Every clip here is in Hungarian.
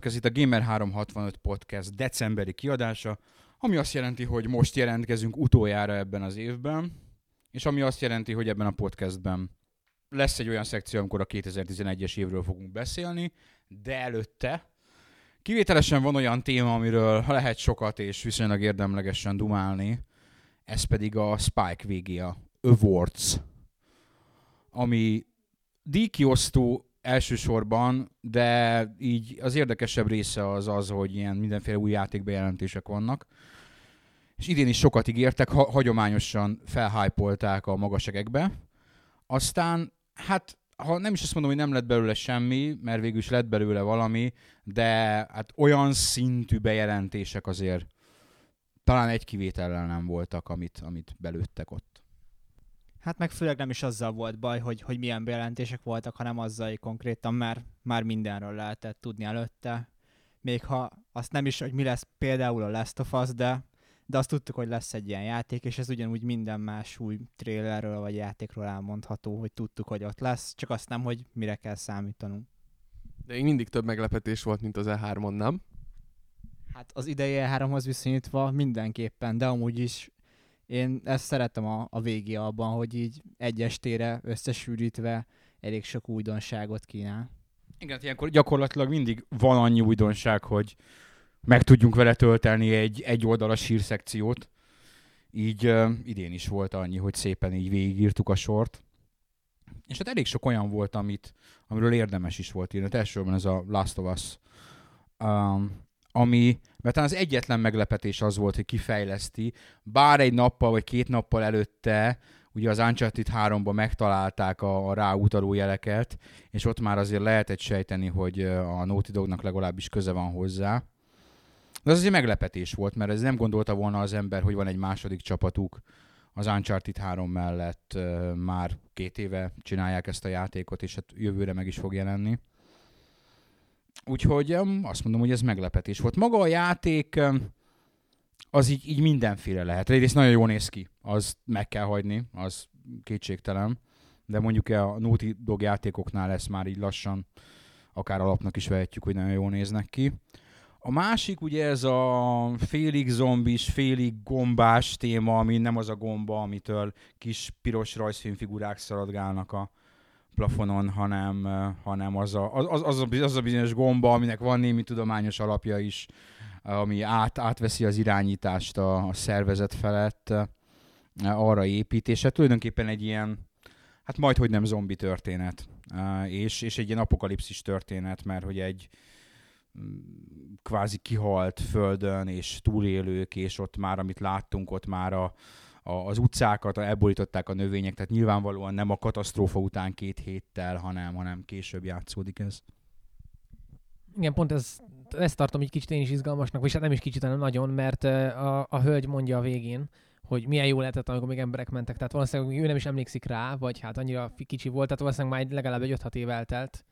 Sziasztok, ez itt a Gamer365 Podcast decemberi kiadása, ami azt jelenti, hogy most jelentkezünk utoljára ebben az évben, és ami azt jelenti, hogy ebben a podcastben lesz egy olyan szekció, amikor a 2011-es évről fogunk beszélni, de előtte kivételesen van olyan téma, amiről lehet sokat és viszonylag érdemlegesen dumálni, ez pedig a Spike VGA Awards, ami díjkiosztó elsősorban, de így az érdekesebb része az az, hogy ilyen mindenféle új játékbejelentések vannak. És idén is sokat ígértek, ha- hagyományosan felhájpolták a magasegekbe. Aztán, hát ha nem is azt mondom, hogy nem lett belőle semmi, mert végül is lett belőle valami, de hát olyan szintű bejelentések azért talán egy kivétellel nem voltak, amit, amit belőttek ott. Hát meg főleg nem is azzal volt baj, hogy, hogy milyen bejelentések voltak, hanem azzal, hogy konkrétan már, már mindenről lehetett tudni előtte. Még ha azt nem is, hogy mi lesz például a Last of Us, de, de azt tudtuk, hogy lesz egy ilyen játék, és ez ugyanúgy minden más új trailerről vagy játékról elmondható, hogy tudtuk, hogy ott lesz, csak azt nem, hogy mire kell számítanunk. De még mindig több meglepetés volt, mint az E3-on, nem? Hát az idei E3-hoz viszonyítva mindenképpen, de amúgy is én ezt szeretem a, a végé abban, hogy így egy estére összesűrítve elég sok újdonságot kínál. Igen, hát ilyenkor gyakorlatilag mindig van annyi újdonság, hogy meg tudjunk vele tölteni egy, egy oldalas hírszekciót. Így uh, idén is volt annyi, hogy szépen így végigírtuk a sort. És hát elég sok olyan volt, amit, amiről érdemes is volt írni. Hát elsősorban ez a Last of Us. Um, ami, mert az egyetlen meglepetés az volt, hogy kifejleszti, bár egy nappal vagy két nappal előtte ugye az Uncharted 3-ban megtalálták a, a ráutaló jeleket, és ott már azért lehetett sejteni, hogy a Naughty Dognak legalábbis köze van hozzá. De az azért meglepetés volt, mert ez nem gondolta volna az ember, hogy van egy második csapatuk az Uncharted 3 mellett már két éve csinálják ezt a játékot, és hát jövőre meg is fog jelenni. Úgyhogy azt mondom, hogy ez meglepetés volt. Maga a játék az így, így mindenféle lehet. Egyrészt nagyon jól néz ki, az meg kell hagyni, az kétségtelen. De mondjuk a Naughty Dog játékoknál lesz már így lassan, akár alapnak is vehetjük, hogy nagyon jól néznek ki. A másik ugye ez a félig zombis, félig gombás téma, ami nem az a gomba, amitől kis piros rajzfilmfigurák szaladgálnak a plafonon, hanem, hanem az, a, az, az, a, az a bizonyos gomba, aminek van némi tudományos alapja is, ami át, átveszi az irányítást a, a szervezet felett, arra épít, és hát tulajdonképpen egy ilyen, hát majd, hogy nem zombi történet, és, és egy ilyen apokalipszis történet, mert hogy egy mm, kvázi kihalt földön, és túlélők, és ott már, amit láttunk, ott már a, a, az utcákat, elborították a növények, tehát nyilvánvalóan nem a katasztrófa után két héttel, hanem, hanem később játszódik ez. Igen, pont ez, ezt tartom egy kicsit én is izgalmasnak, vagy hát nem is kicsit, hanem nagyon, mert a, a hölgy mondja a végén, hogy milyen jó lehetett, amikor még emberek mentek. Tehát valószínűleg ő nem is emlékszik rá, vagy hát annyira kicsi volt, tehát valószínűleg már legalább egy 5-6 év eltelt.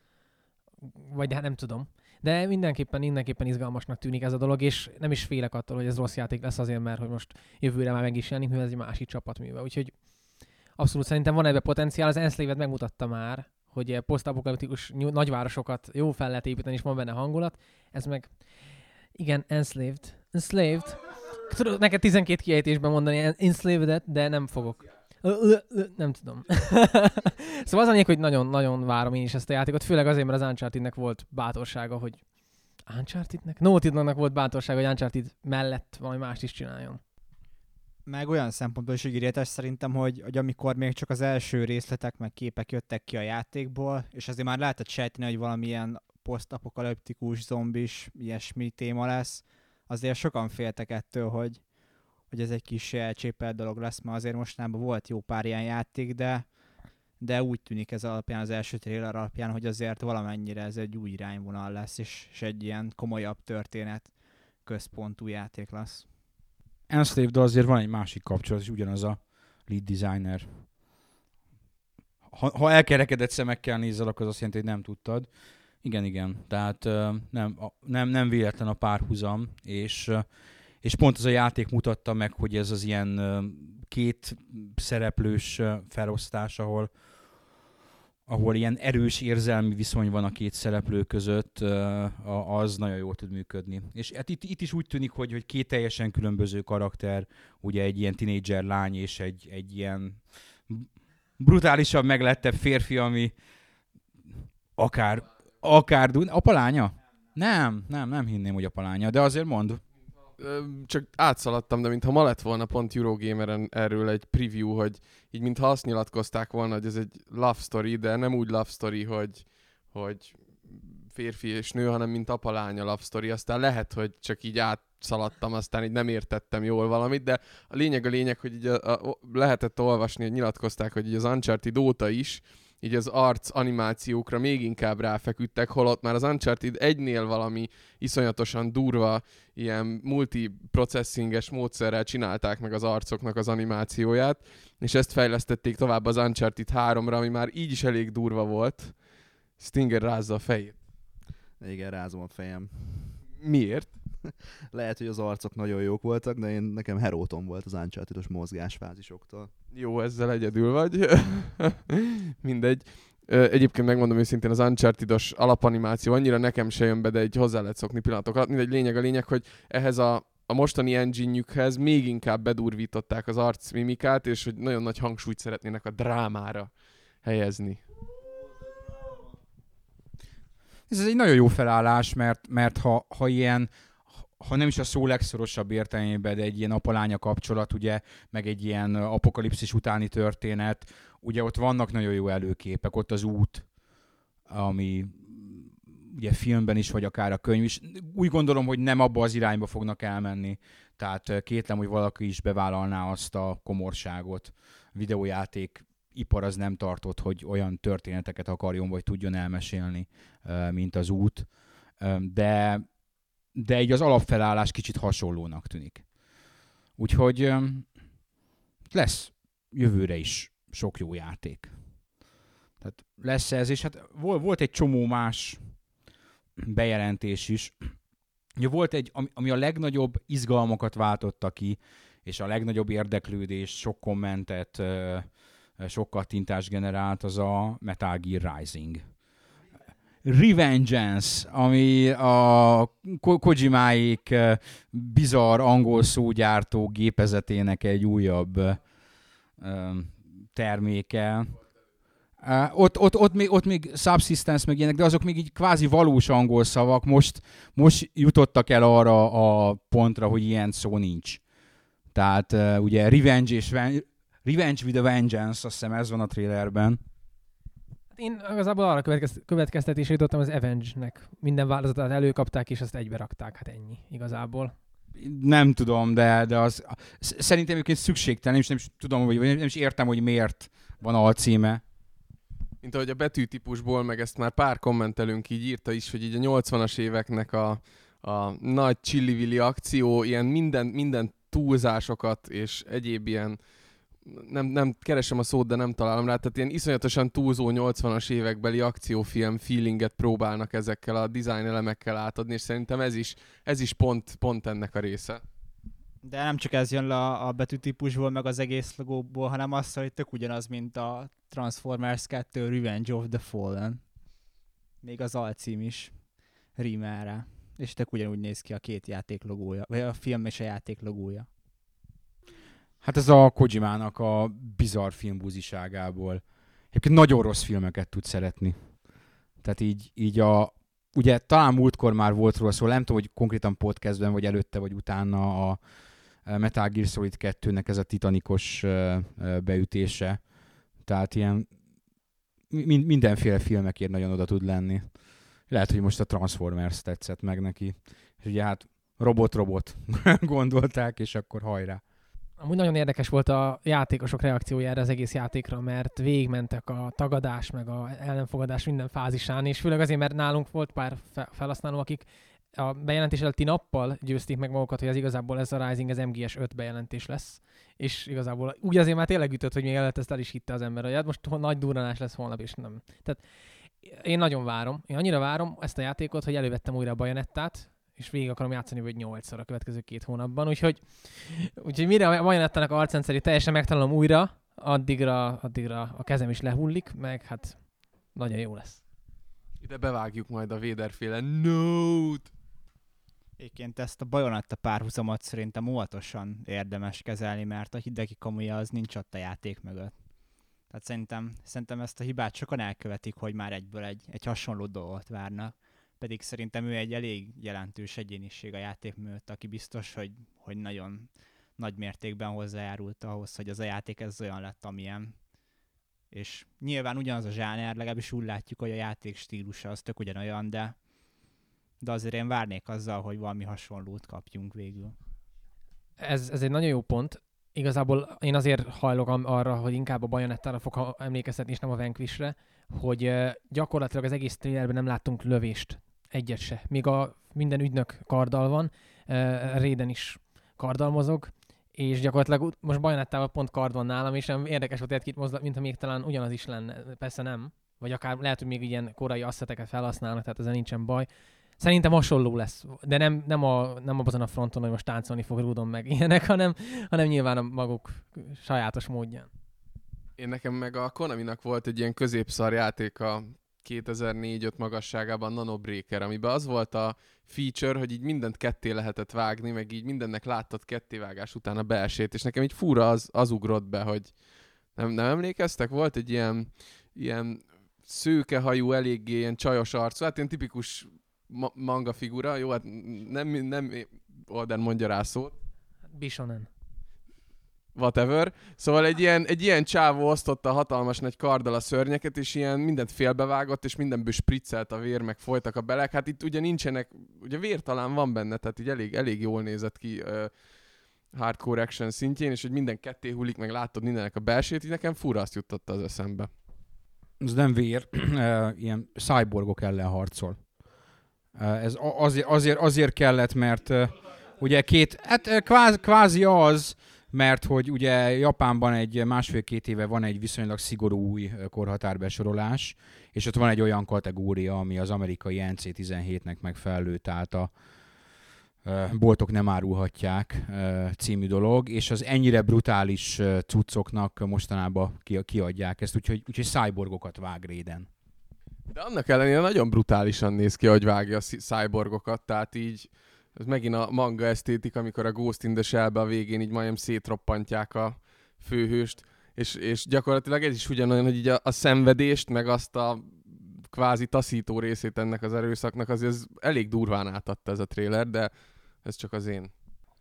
Vagy de hát nem tudom. De mindenképpen, mindenképpen izgalmasnak tűnik ez a dolog, és nem is félek attól, hogy ez rossz játék lesz azért, mert hogy most jövőre már meg is jelenik, mivel ez egy másik csapatműve. Úgyhogy abszolút szerintem van ebbe potenciál. Az Enslaved megmutatta már, hogy posztapokaliptikus nagyvárosokat jó fel lehet építeni, és van benne hangulat. Ez meg, igen, Enslaved. Enslaved. Tudok neked 12 kiejtésben mondani enslaved de nem fogok. Nem tudom. szóval az a hogy nagyon-nagyon várom én is ezt a játékot, főleg azért, mert az Uncharted-nek volt bátorsága, hogy Uncharted-nek? Naughty volt bátorsága, hogy Uncharted mellett valami mást is csináljon. Meg olyan szempontból is ígéretes szerintem, hogy, hogy amikor még csak az első részletek meg képek jöttek ki a játékból, és azért már lehetett sejteni, hogy valamilyen posztapokaliptikus, zombis, ilyesmi téma lesz, azért sokan féltek ettől, hogy, hogy ez egy kis elcsépelt dolog lesz, mert azért mostanában volt jó pár ilyen játék, de, de úgy tűnik ez alapján, az első trailer alapján, hogy azért valamennyire ez egy új irányvonal lesz, és, és egy ilyen komolyabb történet központú játék lesz. Enslave, de azért van egy másik kapcsolat, és ugyanaz a lead designer. Ha, ha elkerekedett szemekkel nézel, akkor az azt jelenti, hogy nem tudtad. Igen, igen. Tehát nem, nem, nem véletlen a párhuzam, és és pont ez a játék mutatta meg, hogy ez az ilyen két szereplős felosztás, ahol ahol ilyen erős érzelmi viszony van a két szereplő között, az nagyon jól tud működni. És hát itt, itt is úgy tűnik, hogy, hogy két teljesen különböző karakter, ugye egy ilyen tinédzser lány és egy, egy ilyen brutálisabb, meglettebb férfi, ami akár, akár, apalánya? Nem, nem, nem hinném, hogy apalánya, de azért mond csak átszaladtam, de mintha ma lett volna pont Eurogameren erről egy preview, hogy így mintha azt nyilatkozták volna, hogy ez egy love story, de nem úgy love story, hogy, hogy férfi és nő, hanem mint apa-lánya love story. Aztán lehet, hogy csak így átszaladtam, aztán így nem értettem jól valamit, de a lényeg a lényeg, hogy így a, a, lehetett olvasni, hogy nyilatkozták, hogy így az Uncharted óta is így az arc animációkra még inkább ráfeküdtek, holott már az Uncharted egynél valami iszonyatosan durva, ilyen multiprocessinges módszerrel csinálták meg az arcoknak az animációját, és ezt fejlesztették tovább az Uncharted 3-ra, ami már így is elég durva volt. Stinger rázza a fejét. Igen, rázom a fejem. Miért? Lehet, hogy az arcok nagyon jók voltak, de én nekem heróton volt az uncharted mozgásfázisoktól. Jó, ezzel egyedül vagy. Mindegy. Egyébként megmondom őszintén, az uncharted alapanimáció annyira nekem se jön be, de egy hozzá lehet szokni pillanatok alatt. Mindegy, lényeg a lényeg, hogy ehhez a, a mostani engine még inkább bedurvították az arcmimikát, és hogy nagyon nagy hangsúlyt szeretnének a drámára helyezni. Ez egy nagyon jó felállás, mert, mert ha, ha ilyen ha nem is a szó legszorosabb értelmében, de egy ilyen apalánya kapcsolat, ugye, meg egy ilyen apokalipszis utáni történet, ugye ott vannak nagyon jó előképek, ott az út, ami ugye filmben is, vagy akár a könyv is. Úgy gondolom, hogy nem abba az irányba fognak elmenni. Tehát kétlem, hogy valaki is bevállalná azt a komorságot. Videójáték ipar az nem tartott, hogy olyan történeteket akarjon, vagy tudjon elmesélni, mint az út. De de egy az alapfelállás kicsit hasonlónak tűnik. Úgyhogy lesz jövőre is sok jó játék. Tehát lesz ez, és hát volt egy csomó más bejelentés is. Volt egy, ami a legnagyobb izgalmakat váltotta ki, és a legnagyobb érdeklődés, sok kommentet, sok kattintást generált, az a Metal Gear Rising Revengeance, ami a Kojimáik eh, bizarr angol szógyártó gépezetének egy újabb terméke. Ott, ott, ott, még, ott még subsistence meg ilyenek, de azok még így kvázi valós angol szavak. Most, most jutottak el arra a pontra, hogy ilyen szó nincs. Tehát ugye Revenge és Revenge with a Vengeance, azt hiszem ez van a trailerben én igazából arra következ, következtetésre jutottam az Avenge-nek. Minden változatát előkapták, és azt egybe rakták. Hát ennyi igazából. Nem tudom, de, de az szerintem egyébként szükségtelen, és nem is tudom, vagy nem is értem, hogy miért van alcíme. Mint ahogy a betűtípusból, meg ezt már pár kommentelünk így írta is, hogy így a 80-as éveknek a, a nagy csillivilli akció, ilyen minden, minden túlzásokat és egyéb ilyen nem, nem keresem a szót, de nem találom rá, tehát ilyen iszonyatosan túlzó 80-as évekbeli akciófilm feelinget próbálnak ezekkel a design elemekkel átadni, és szerintem ez is, ez is pont, pont ennek a része. De nem csak ez jön le a betűtípusból, meg az egész logóból, hanem az, hogy tök ugyanaz, mint a Transformers 2 Revenge of the Fallen. Még az alcím is rímelre. És tök ugyanúgy néz ki a két játék logója, vagy a film és a játék logója. Hát ez a Kojimának a bizarr filmbúziságából. Egyébként nagyon rossz filmeket tud szeretni. Tehát így, így a, ugye talán múltkor már volt róla szó, nem tudom, hogy konkrétan podcastben, vagy előtte, vagy utána a Metal Gear Solid 2-nek ez a titanikos beütése. Tehát ilyen mindenféle filmekért nagyon oda tud lenni. Lehet, hogy most a Transformers tetszett meg neki. És ugye hát robot-robot gondolták, és akkor hajrá. Amúgy nagyon érdekes volt a játékosok reakciójára az egész játékra, mert végigmentek a tagadás, meg a ellenfogadás minden fázisán, és főleg azért, mert nálunk volt pár felhasználó, akik a bejelentés előtti nappal győzték meg magukat, hogy ez igazából ez a Rising, ez MGS 5 bejelentés lesz. És igazából úgy azért már tényleg ütött, hogy még előtt ezt el is hitte az ember, hogy hát most nagy durranás lesz holnap, és nem. Tehát én nagyon várom. Én annyira várom ezt a játékot, hogy elővettem újra a bajonettát, és végig akarom játszani vagy nyolcszor a következő két hónapban, úgyhogy, úgyhogy mire a Majonettának arcrendszerét teljesen megtalálom újra, addigra, addigra a kezem is lehullik, meg hát Nagyon jó lesz. Ide bevágjuk majd a Véderféle Note! Egyébként ezt a Bajonetta párhuzamot szerintem óvatosan érdemes kezelni, mert a hidegi kamuja az nincs ott a játék mögött. Tehát szerintem, szerintem ezt a hibát sokan elkövetik, hogy már egyből egy, egy hasonló dolgot várnak. Pedig szerintem ő egy elég jelentős egyéniség a játék mögött, aki biztos, hogy, hogy nagyon nagy mértékben hozzájárult ahhoz, hogy az a játék ez olyan lett, amilyen. És nyilván ugyanaz a zsáner, legalábbis úgy látjuk, hogy a játék stílusa az tök ugyanolyan, de, de azért én várnék azzal, hogy valami hasonlót kapjunk végül. Ez, ez egy nagyon jó pont. Igazából én azért hajlok arra, hogy inkább a Bajonettára fog emlékeztetni, és nem a Vanquishre, hogy gyakorlatilag az egész trailerben nem láttunk lövést. Egyet se. Míg a minden ügynök karddal van, Réden is karddal és gyakorlatilag most Bajonettával pont kard van nálam, és érdekes volt egy mozdulat, mintha még talán ugyanaz is lenne. Persze nem. Vagy akár lehet, hogy még ilyen korai asszeteket felhasználnak, tehát ezzel nincsen baj. Szerintem hasonló lesz, de nem, nem, a, nem azon a fronton, hogy most táncolni fog Rudon meg ilyenek, hanem, hanem nyilván a maguk sajátos módján. Én nekem meg a Konaminak volt egy ilyen középszar játéka 2004-5 magasságában Nanobreaker, amiben az volt a feature, hogy így mindent ketté lehetett vágni, meg így mindennek láttad kettévágás után a belsét, és nekem így fura az, az ugrott be, hogy nem, nem emlékeztek? Volt egy ilyen, ilyen szőkehajú, eléggé ilyen csajos arcú, hát ilyen tipikus ma- manga figura, jó, hát nem, nem Olden mondja rá szót, Bishonen. Whatever. Szóval egy ilyen, egy ilyen csávó osztotta hatalmas nagy karddal a szörnyeket, és ilyen mindent félbevágott, és mindenből spriccelt a vér, meg folytak a belek. Hát itt ugye nincsenek, ugye vér talán van benne, tehát így elég, elég jól nézett ki uh, hardcore action szintjén, és hogy minden ketté hullik, meg látod mindennek a belsét, így nekem fura azt jutotta az eszembe. Ez nem vér, ilyen cyborgok ellen harcol. Ez azért, azért, azért kellett, mert ugye két, hát kvázi, kvázi az, mert hogy ugye Japánban egy másfél-két éve van egy viszonylag szigorú új korhatárbesorolás, és ott van egy olyan kategória, ami az amerikai NC-17-nek megfelelő, tehát a boltok nem árulhatják című dolog, és az ennyire brutális cuccoknak mostanában ki- kiadják ezt, úgyhogy, úgyhogy cyborgokat vág Réden. De annak ellenére nagyon brutálisan néz ki, hogy vágja a cy- cyborgokat, tehát így ez megint a manga esztétik, amikor a Ghost in the Shell-be a végén így majdnem szétroppantják a főhőst, és, és gyakorlatilag ez is ugyanolyan, hogy így a, a szenvedést, meg azt a kvázi taszító részét ennek az erőszaknak, azért ez elég durván átadta ez a trailer, de ez csak az én.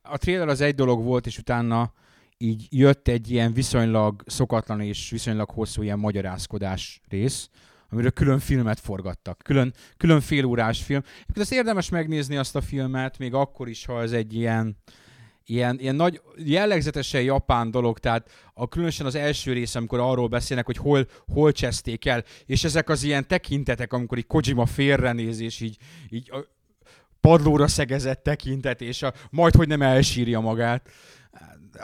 A trailer az egy dolog volt, és utána így jött egy ilyen viszonylag szokatlan és viszonylag hosszú ilyen magyarázkodás rész, amiről külön filmet forgattak. Külön, külön félórás film. Egyébként azt érdemes megnézni azt a filmet, még akkor is, ha ez egy ilyen, ilyen, ilyen nagy, jellegzetesen japán dolog, tehát a, különösen az első rész, amikor arról beszélnek, hogy hol, hol cseszték el, és ezek az ilyen tekintetek, amikor így Kojima félrenéz, és így, így a padlóra szegezett tekintet, és a, majd, hogy nem elsírja magát.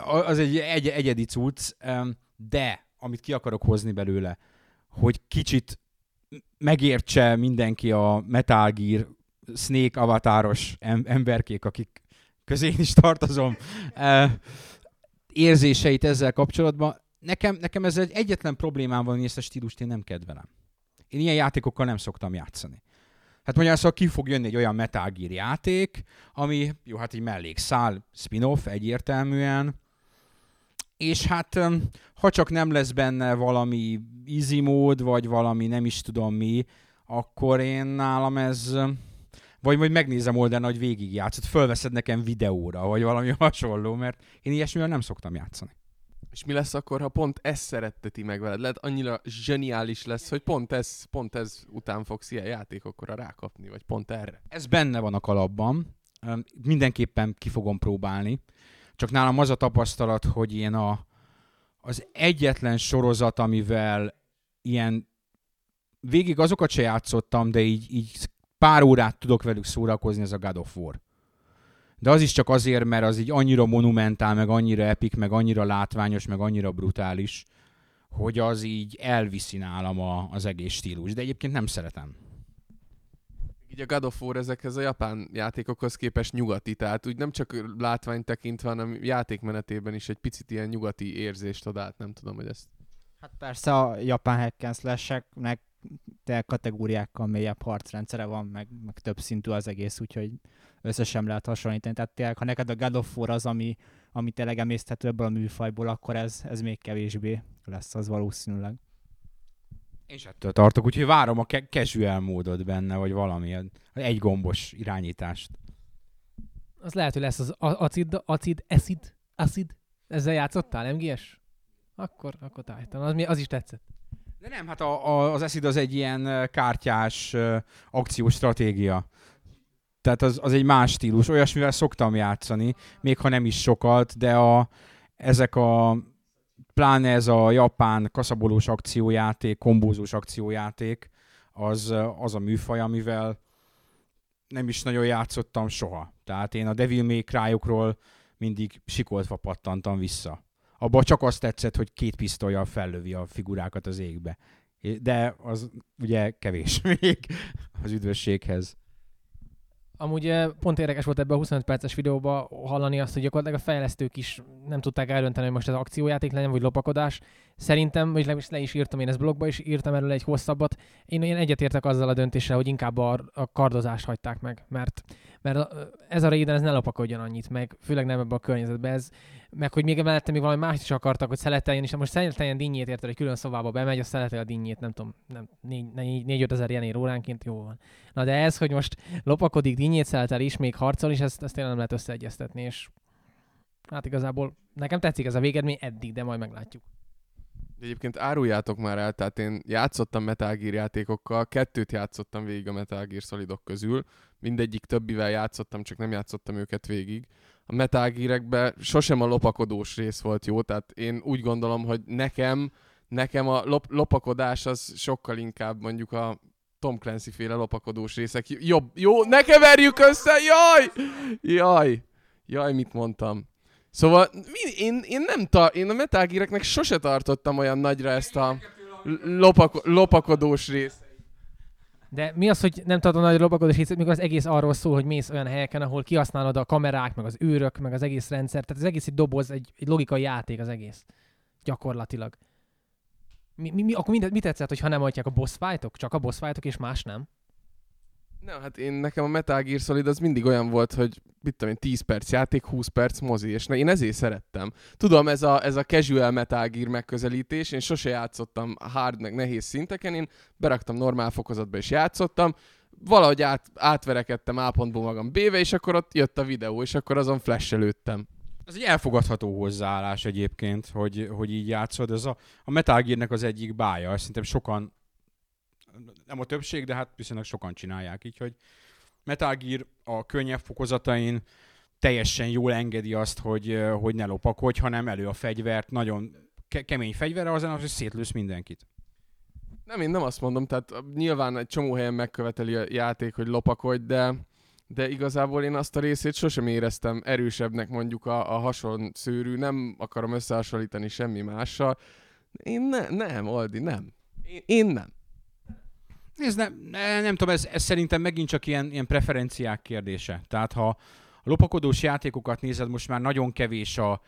Az egy, egy egyedi cucc, de amit ki akarok hozni belőle, hogy kicsit megértse mindenki a Metal Gear Snake avatáros em- emberkék, akik közé is tartozom, eh, érzéseit ezzel kapcsolatban. Nekem, nekem ez egy egyetlen problémám van, hogy ezt a stílust én nem kedvelem. Én ilyen játékokkal nem szoktam játszani. Hát mondjam, szóval ki fog jönni egy olyan Metal Gear játék, ami, jó, hát egy mellékszál, spin-off egyértelműen, és hát ha csak nem lesz benne valami easy mód, vagy valami nem is tudom mi, akkor én nálam ez, vagy majd megnézem oldalán, hogy végigjátszott, fölveszed nekem videóra, vagy valami hasonló, mert én ilyesmivel nem szoktam játszani. És mi lesz akkor, ha pont ez szeretteti meg veled? Lehet annyira zseniális lesz, hogy pont ez, pont ez után fogsz ilyen játékokra rákapni, vagy pont erre. Ez benne van a kalapban, mindenképpen ki fogom próbálni, csak nálam az a tapasztalat, hogy én a, az egyetlen sorozat, amivel ilyen végig azokat se játszottam, de így, így pár órát tudok velük szórakozni, ez a God of War. De az is csak azért, mert az így annyira monumentál, meg annyira epik, meg annyira látványos, meg annyira brutális, hogy az így elviszi nálam a, az egész stílus. De egyébként nem szeretem. Így a God of War ezekhez a japán játékokhoz képest nyugati, tehát úgy nem csak látvány tekintve, hanem játékmenetében is egy picit ilyen nyugati érzést ad át, nem tudom, hogy ezt. Hát persze a japán hack te kategóriákkal mélyebb harcrendszere van, meg, meg több szintű az egész, úgyhogy összesen lehet hasonlítani. Tehát tényleg, ha neked a God of War az, ami, ami tényleg emészthető ebből a műfajból, akkor ez, ez még kevésbé lesz az valószínűleg. Én is ettől tartok, úgyhogy várom a ke- casual módot benne, vagy valami, egy gombos irányítást. Az lehet, hogy lesz az acid, acid, acid, acid. Ezzel játszottál, MGS? Akkor, akkor tájtan. Az, az is tetszett. De nem, hát a, a, az Acid az egy ilyen kártyás akciós stratégia. Tehát az, az egy más stílus. Olyasmivel szoktam játszani, még ha nem is sokat, de a, ezek a pláne ez a japán kaszabolós akciójáték, kombózós akciójáték, az, az a műfaj, amivel nem is nagyon játszottam soha. Tehát én a Devil May Cry-okról mindig sikoltva pattantam vissza. Abba csak azt tetszett, hogy két pisztolyjal fellövi a figurákat az égbe. De az ugye kevés még az üdvösséghez. Amúgy eh, pont érdekes volt ebben a 25 perces videóban hallani azt, hogy gyakorlatilag a fejlesztők is nem tudták eldönteni, hogy most ez akciójáték legyen, vagy lopakodás. Szerintem, vagy legalábbis le is írtam én ezt blogba, is írtam erről egy hosszabbat. Én, én egyetértek azzal a döntéssel, hogy inkább a, a kardozást hagyták meg, mert, mert ez a Raiden ez ne lopakodjon annyit, meg főleg nem ebben a környezetben. Ez, meg hogy még mellette még valami más is akartak, hogy szeleteljen, és most szeleteljen dinnyét érted, hogy külön szobába bemegy, azt szeletel a dinnyét, nem tudom, nem, 4-5 ezer jenér óránként, jó van. Na de ez, hogy most lopakodik, dinnyét szeletel is, még harcol is, ezt, ezt tényleg nem lehet összeegyeztetni, és hát igazából nekem tetszik ez a végeredmény eddig, de majd meglátjuk. De egyébként áruljátok már el, tehát én játszottam Metal Gear játékokkal, kettőt játszottam végig a Metal Gear Solidok közül, mindegyik többivel játszottam, csak nem játszottam őket végig. A Metal Gear-ekben sosem a lopakodós rész volt jó, tehát én úgy gondolom, hogy nekem, nekem a lop- lopakodás az sokkal inkább mondjuk a Tom Clancy féle lopakodós részek jobb. Jó, ne keverjük össze, jaj! Jaj! Jaj, mit mondtam? Szóval én, én nem ta, én a Metal Gear-eknek sose tartottam olyan nagyra ezt a lopak, lopakodós részt. De mi az, hogy nem tartod a nagy lopakodás részét, mikor az egész arról szól, hogy mész olyan helyeken, ahol kihasználod a kamerák, meg az őrök, meg az egész rendszer. Tehát az egész egy doboz, egy, egy logikai játék az egész. Gyakorlatilag. Mi, mi, mi, akkor mi, mi tetszett, hogyha nem adják a boss fightok? Csak a boss fightok és más nem? Nem, hát én nekem a Metal Gear Solid az mindig olyan volt, hogy mit tudom én, 10 perc játék, 20 perc mozi, és én ezért szerettem. Tudom, ez a, ez a casual Metal Gear megközelítés, én sose játszottam hard, meg nehéz szinteken, én beraktam normál fokozatba és játszottam, valahogy át, átverekedtem A pontból magam B-be, és akkor ott jött a videó, és akkor azon flashelődtem. Ez egy elfogadható hozzáállás egyébként, hogy, hogy így játszod. Ez a, a Metal Gear-nek az egyik bája. Szerintem sokan, nem a többség, de hát viszonylag sokan csinálják így, hogy Metal Gear a könnyebb fokozatain teljesen jól engedi azt, hogy, hogy ne lopakodj, hanem elő a fegyvert, nagyon ke- kemény fegyvere az, hogy szétlősz mindenkit. Nem, én nem azt mondom, tehát nyilván egy csomó helyen megköveteli a játék, hogy lopakodj, de, de igazából én azt a részét sosem éreztem erősebbnek mondjuk a, a hason szőrű, nem akarom összehasonlítani semmi mással. Én ne, nem, Aldi, nem. Én, én nem. Ez nem, ne- nem tudom, ez, ez szerintem megint csak ilyen, ilyen preferenciák kérdése. Tehát ha lopakodós játékokat nézed, most már nagyon kevés a,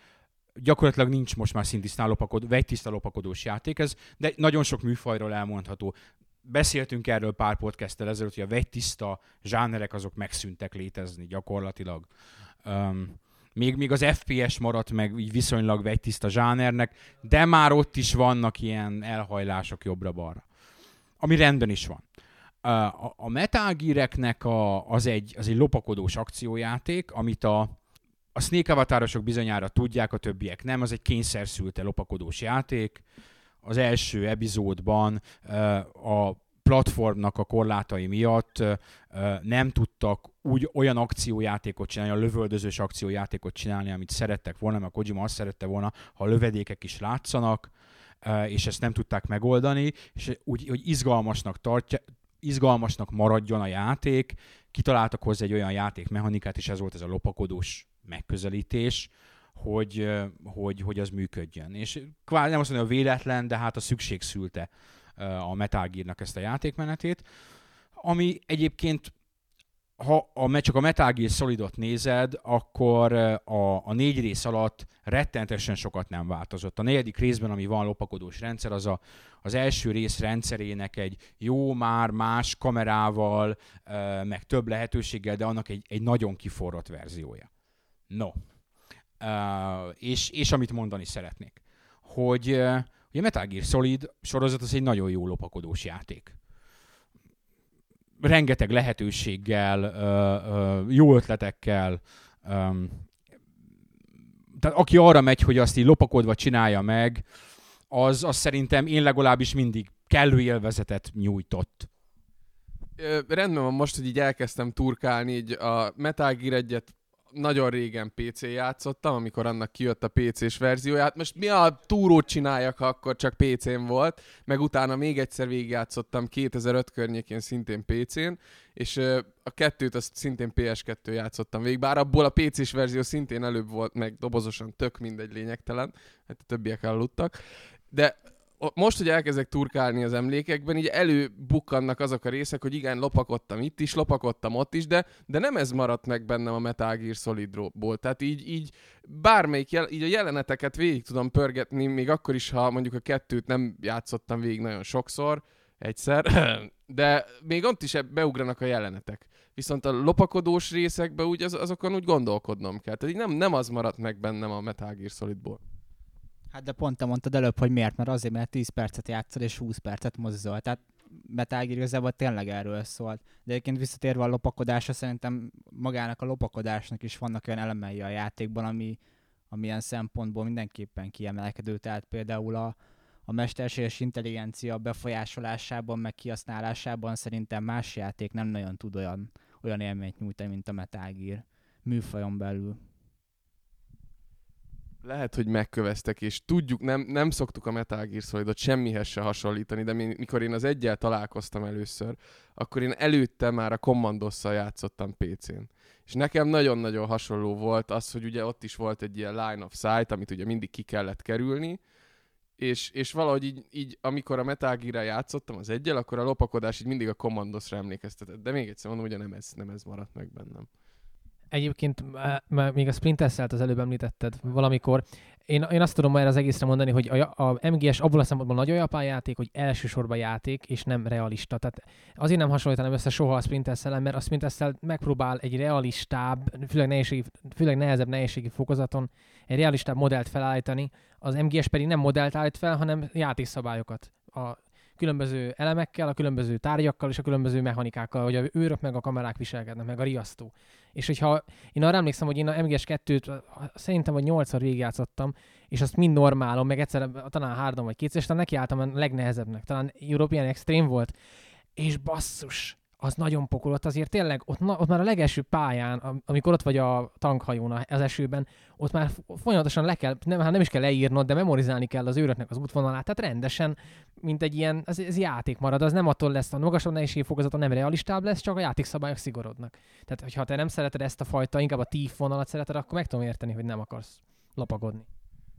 gyakorlatilag nincs most már szintisztán lopakod, vegytiszta lopakodós játék, ez, de nagyon sok műfajról elmondható. Beszéltünk erről pár podcasttel ezelőtt, hogy a vegytiszta zsánerek azok megszűntek létezni gyakorlatilag. Um, még, még az FPS maradt meg így viszonylag vegytiszta zsánernek, de már ott is vannak ilyen elhajlások jobbra-balra. Ami rendben is van. A, a Metal Gear-eknek a, az, egy, az egy lopakodós akciójáték, amit a, a Snake Avatárosok bizonyára tudják, a többiek nem, az egy kényszerszülte lopakodós játék. Az első epizódban a platformnak a korlátai miatt nem tudtak úgy olyan akciójátékot csinálni, a lövöldözős akciójátékot csinálni, amit szerettek volna, mert Kojima azt szerette volna, ha a lövedékek is látszanak, és ezt nem tudták megoldani, és úgy, hogy izgalmasnak tartja, izgalmasnak maradjon a játék, kitaláltak hozzá egy olyan játékmechanikát, és ez volt ez a lopakodós megközelítés, hogy, hogy, hogy az működjön. És kvázi nem azt mondom, hogy véletlen, de hát a szükség szülte a Metal Gear-nak ezt a játékmenetét, ami egyébként ha a, csak a Metal Gear Solidot nézed, akkor a, a négy rész alatt rettentesen sokat nem változott. A negyedik részben, ami van lopakodós rendszer, az a, az első rész rendszerének egy jó, már más kamerával, meg több lehetőséggel, de annak egy, egy nagyon kiforrott verziója. No. És, és amit mondani szeretnék, hogy a Metal Gear Solid sorozat az egy nagyon jó lopakodós játék rengeteg lehetőséggel, jó ötletekkel, tehát aki arra megy, hogy azt így lopakodva csinálja meg, az, az szerintem én legalábbis mindig kellő élvezetet nyújtott. rendben van most, hogy így elkezdtem turkálni, így a Metal Gear 1 nagyon régen PC játszottam, amikor annak kijött a PC-s verzióját. Most mi a túrót csináljak, ha akkor csak PC-n volt, meg utána még egyszer végigjátszottam 2005 környékén szintén PC-n, és a kettőt azt szintén PS2 játszottam végig, bár abból a PC-s verzió szintén előbb volt, meg dobozosan tök mindegy lényegtelen, hát a többiek aludtak. De most, hogy elkezdek turkálni az emlékekben, így előbukkannak azok a részek, hogy igen, lopakodtam itt is, lopakodtam ott is, de, de nem ez maradt meg bennem a Metal Gear Solidról. Tehát így, így bármelyik, jel, így a jeleneteket végig tudom pörgetni, még akkor is, ha mondjuk a kettőt nem játszottam végig nagyon sokszor, egyszer, de még ott is beugranak a jelenetek. Viszont a lopakodós részekben úgy az, azokon úgy gondolkodnom kell. Tehát így nem, nem az maradt meg bennem a Metal Gear Solidból. Hát de pont te mondtad előbb, hogy miért, mert azért, mert 10 percet játszol és 20 percet mozol. Tehát Metal Gear igazából tényleg erről szólt. De egyébként visszatérve a lopakodásra, szerintem magának a lopakodásnak is vannak olyan elemei a játékban, ami, amilyen szempontból mindenképpen kiemelkedő. Tehát például a, a mesterséges intelligencia befolyásolásában, meg kihasználásában szerintem más játék nem nagyon tud olyan, olyan élményt nyújtani, mint a Metal Gear műfajon belül lehet, hogy megköveztek, és tudjuk, nem, nem szoktuk a Metal Gear Solidot semmihez se hasonlítani, de mikor én az egyel találkoztam először, akkor én előtte már a Commandosszal játszottam PC-n. És nekem nagyon-nagyon hasonló volt az, hogy ugye ott is volt egy ilyen line of sight, amit ugye mindig ki kellett kerülni, és, és valahogy így, így, amikor a Metal Gear-re játszottam az egyel, akkor a lopakodás így mindig a Commandosra emlékeztetett. De még egyszer mondom, hogy nem ez, nem ez maradt meg bennem. Egyébként még a Splinter Cell-t az előbb említetted valamikor. Én, én azt tudom erre az egészre mondani, hogy a, a MGS abból a szempontból nagyon japán játék, hogy elsősorban játék, és nem realista. Tehát azért nem hasonlítanám össze soha a Splinter cell mert a Splinter Cell megpróbál egy realistább, főleg, nehézségi, főleg nehezebb nehézségi fokozaton egy realistább modellt felállítani. Az MGS pedig nem modellt állít fel, hanem játékszabályokat. A különböző elemekkel, a különböző tárgyakkal és a különböző mechanikákkal, hogy a őrök meg a kamerák viselkednek, meg a riasztó. És hogyha én arra emlékszem, hogy én a MGS2-t szerintem vagy 8-szor végigjátszottam, és azt mind normálom, meg egyszer talán három vagy kétszer, és talán nekiálltam a legnehezebbnek. Talán European Extreme volt, és basszus, az nagyon pokolott, azért tényleg ott, ott már a legelső pályán, amikor ott vagy a tankhajón az esőben, ott már folyamatosan le kell, nem, hát nem is kell leírnod, de memorizálni kell az őröknek az útvonalát, tehát rendesen, mint egy ilyen, ez, ez játék marad, az nem attól lesz, a magasabb nehézségfokozata nem realistább lesz, csak a játékszabályok szigorodnak. Tehát, hogyha te nem szereted ezt a fajta, inkább a tív vonalat szereted, akkor meg tudom érteni, hogy nem akarsz lapagodni.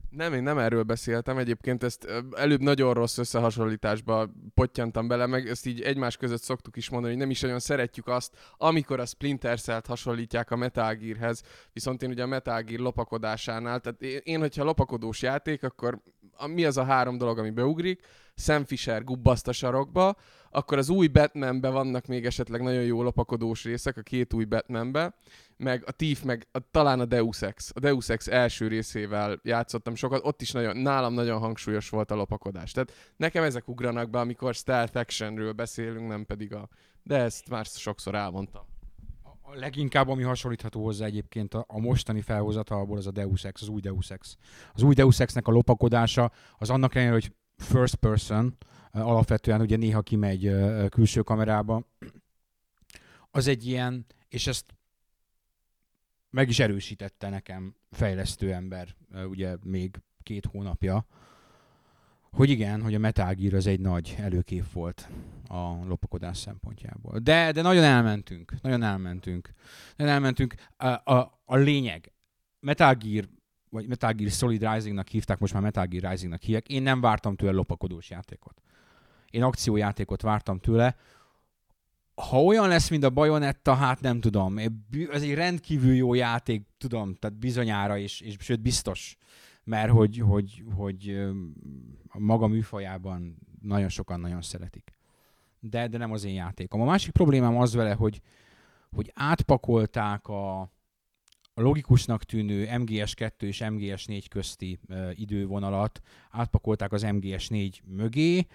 Nem, én nem erről beszéltem. Egyébként ezt előbb nagyon rossz összehasonlításba pottyantam bele, meg ezt így egymás között szoktuk is mondani, hogy nem is olyan szeretjük azt, amikor a Splinter Cell-t hasonlítják a Metal Gear-hez, viszont én ugye a Metal Gear lopakodásánál, tehát én, hogyha lopakodós játék, akkor mi az a három dolog, ami beugrik? Sam Fisher gubbaszt a sarokba, akkor az új Batmanbe vannak még esetleg nagyon jó lopakodós részek, a két új Batmanbe, meg a Thief, meg a, talán a Deus Ex. A Deus Ex első részével játszottam sokat, ott is nagyon, nálam nagyon hangsúlyos volt a lopakodás. Tehát nekem ezek ugranak be, amikor stealth actionről beszélünk, nem pedig a... De ezt már sokszor elmondtam. A leginkább, ami hasonlítható hozzá egyébként a, a mostani felhozatalból, az a Deus Ex, az új Deus Ex. Az új Deus Exnek a lopakodása, az annak ellenére, hogy first person, alapvetően ugye néha kimegy külső kamerába, az egy ilyen, és ezt meg is erősítette nekem fejlesztő ember, ugye még két hónapja, hogy igen, hogy a Metal Gear az egy nagy előkép volt a lopakodás szempontjából. De, de nagyon elmentünk, nagyon elmentünk. Nagyon elmentünk. A, a, a lényeg, Metal Gear, vagy Metal Gear Solid Rising-nak hívták, most már Metal Gear Rising-nak hívják. Én nem vártam tőle lopakodós játékot. Én akciójátékot vártam tőle, ha olyan lesz, mint a Bayonetta, hát nem tudom. Ez egy rendkívül jó játék, tudom, tehát bizonyára is, és sőt biztos, mert hogy, hogy, hogy a maga műfajában nagyon sokan nagyon szeretik. De, de nem az én játékom. A másik problémám az vele, hogy, hogy átpakolták a, logikusnak tűnő MGS2 és MGS4 közti idővonalat, átpakolták az MGS4 mögé,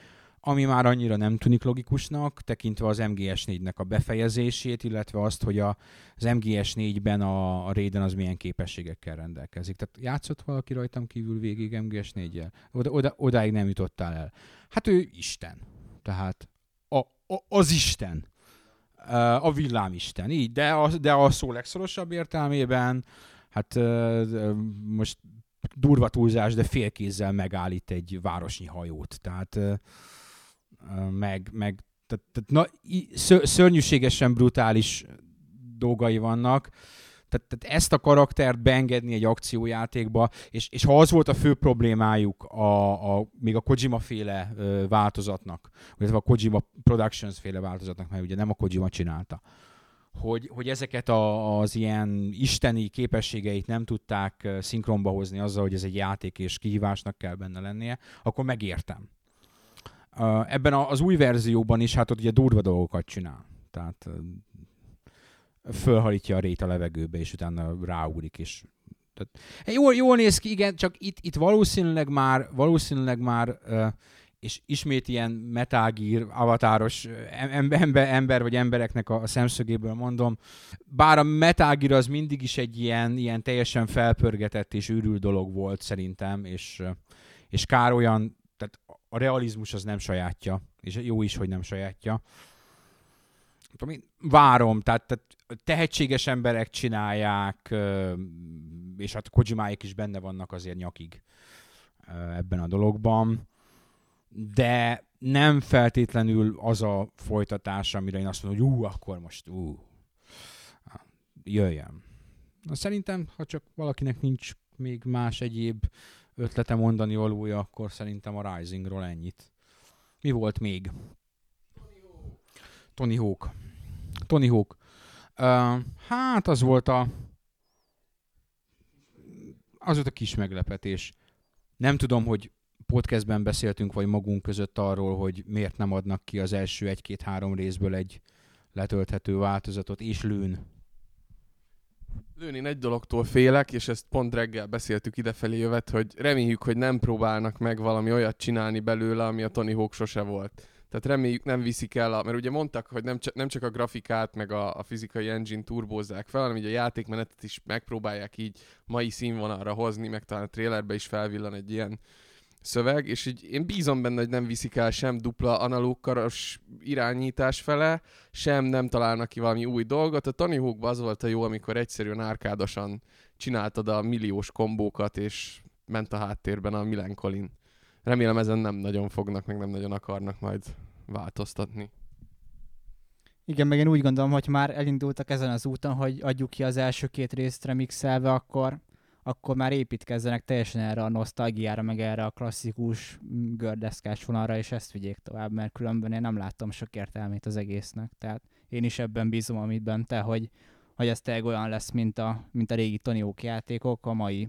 ami már annyira nem tűnik logikusnak, tekintve az MGS4-nek a befejezését, illetve azt, hogy a, az MGS4-ben a, a Raiden az milyen képességekkel rendelkezik. Tehát játszott valaki rajtam kívül végig MGS4-jel? Oda, oda, odáig nem jutottál el. Hát ő Isten. Tehát a, a, az Isten. A villámisten, így, de a, de a szó legszorosabb értelmében, hát most durva túlzás, de félkézzel megállít egy városnyi hajót. Tehát meg, meg tehát, tehát na, szörnyűségesen brutális dolgai vannak. Tehát, tehát ezt a karaktert beengedni egy akciójátékba, és, és ha az volt a fő problémájuk a, a, még a Kojima féle változatnak, illetve a Kojima Productions féle változatnak, mert ugye nem a Kojima csinálta, hogy, hogy ezeket a, az ilyen isteni képességeit nem tudták szinkronba hozni azzal, hogy ez egy játék és kihívásnak kell benne lennie, akkor megértem. Ebben az új verzióban is hát ott ugye durva dolgokat csinál. Tehát fölhalítja a rét a levegőbe, és utána ráugrik, és tehát, jól, jól néz ki, igen, csak itt, itt valószínűleg már, valószínűleg már uh, és ismét ilyen metágír, avatáros ember, ember vagy embereknek a, a szemszögéből mondom, bár a metágír az mindig is egy ilyen, ilyen teljesen felpörgetett és őrült dolog volt szerintem, és, és kár olyan, tehát a realizmus az nem sajátja, és jó is, hogy nem sajátja. Várom, tehát, tehát tehetséges emberek csinálják, és hát Kojimáik is benne vannak azért nyakig ebben a dologban, de nem feltétlenül az a folytatás, amire én azt mondom, hogy ú, akkor most ú, jöjjön. Na, szerintem, ha csak valakinek nincs még más egyéb ötlete mondani valója, akkor szerintem a Risingról ennyit. Mi volt még? Tony Hawk. Tony Hawk. Uh, hát az volt a az volt a kis meglepetés. Nem tudom, hogy podcastben beszéltünk, vagy magunk között arról, hogy miért nem adnak ki az első egy-két-három részből egy letölthető változatot, és lőn Lőni egy dologtól félek, és ezt pont reggel beszéltük idefelé jövet, hogy reméljük, hogy nem próbálnak meg valami olyat csinálni belőle, ami a Tony Hawk sose volt. Tehát reméljük nem viszik el, a, mert ugye mondtak, hogy nem, csak, nem csak a grafikát, meg a, a fizikai engine turbózzák fel, hanem így a játékmenetet is megpróbálják így mai színvonalra hozni, meg talán a trailerbe is felvillan egy ilyen szöveg, és így én bízom benne, hogy nem viszik el sem dupla analóg karos irányítás fele, sem nem találnak ki valami új dolgot. A Tony hawk az volt a jó, amikor egyszerűen árkádosan csináltad a milliós kombókat, és ment a háttérben a Milenkolin. Remélem ezen nem nagyon fognak, meg nem nagyon akarnak majd változtatni. Igen, meg én úgy gondolom, hogy már elindultak ezen az úton, hogy adjuk ki az első két részt remixelve, akkor akkor már építkezzenek teljesen erre a nosztalgiára, meg erre a klasszikus mm, gördeszkás vonalra, és ezt vigyék tovább, mert különben én nem láttam sok értelmét az egésznek. Tehát én is ebben bízom, amit bente, hogy, hogy ez tényleg olyan lesz, mint a, mint a régi Tony Hawk játékok, a mai,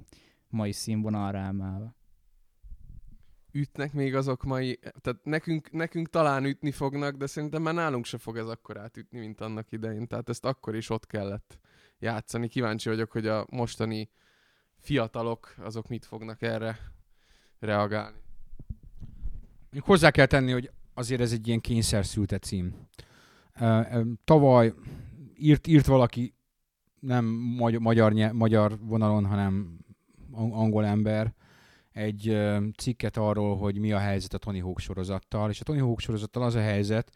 mai színvonalra emelve. Ütnek még azok mai, tehát nekünk, nekünk talán ütni fognak, de szerintem már nálunk se fog ez akkor átütni, mint annak idején. Tehát ezt akkor is ott kellett játszani. Kíváncsi vagyok, hogy a mostani fiatalok, azok mit fognak erre reagálni. Hozzá kell tenni, hogy azért ez egy ilyen kényszerszülte cím. Tavaly írt, írt valaki nem magyar, magyar vonalon, hanem angol ember, egy cikket arról, hogy mi a helyzet a Tony Hawk sorozattal, és a Tony Hawk sorozattal az a helyzet,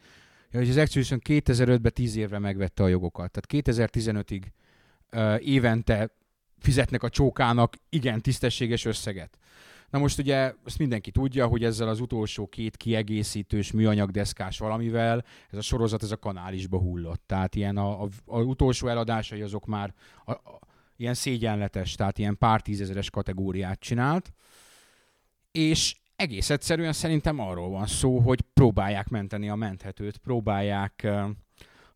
hogy az Activision 2005-ben 10 évre megvette a jogokat. Tehát 2015-ig évente fizetnek a csókának igen tisztességes összeget. Na most ugye ezt mindenki tudja, hogy ezzel az utolsó két kiegészítős műanyagdeszkás valamivel ez a sorozat, ez a kanálisba hullott. Tehát ilyen a, a, a utolsó eladásai azok már a, a, ilyen szégyenletes, tehát ilyen pár tízezeres kategóriát csinált. És egész egyszerűen szerintem arról van szó, hogy próbálják menteni a menthetőt, próbálják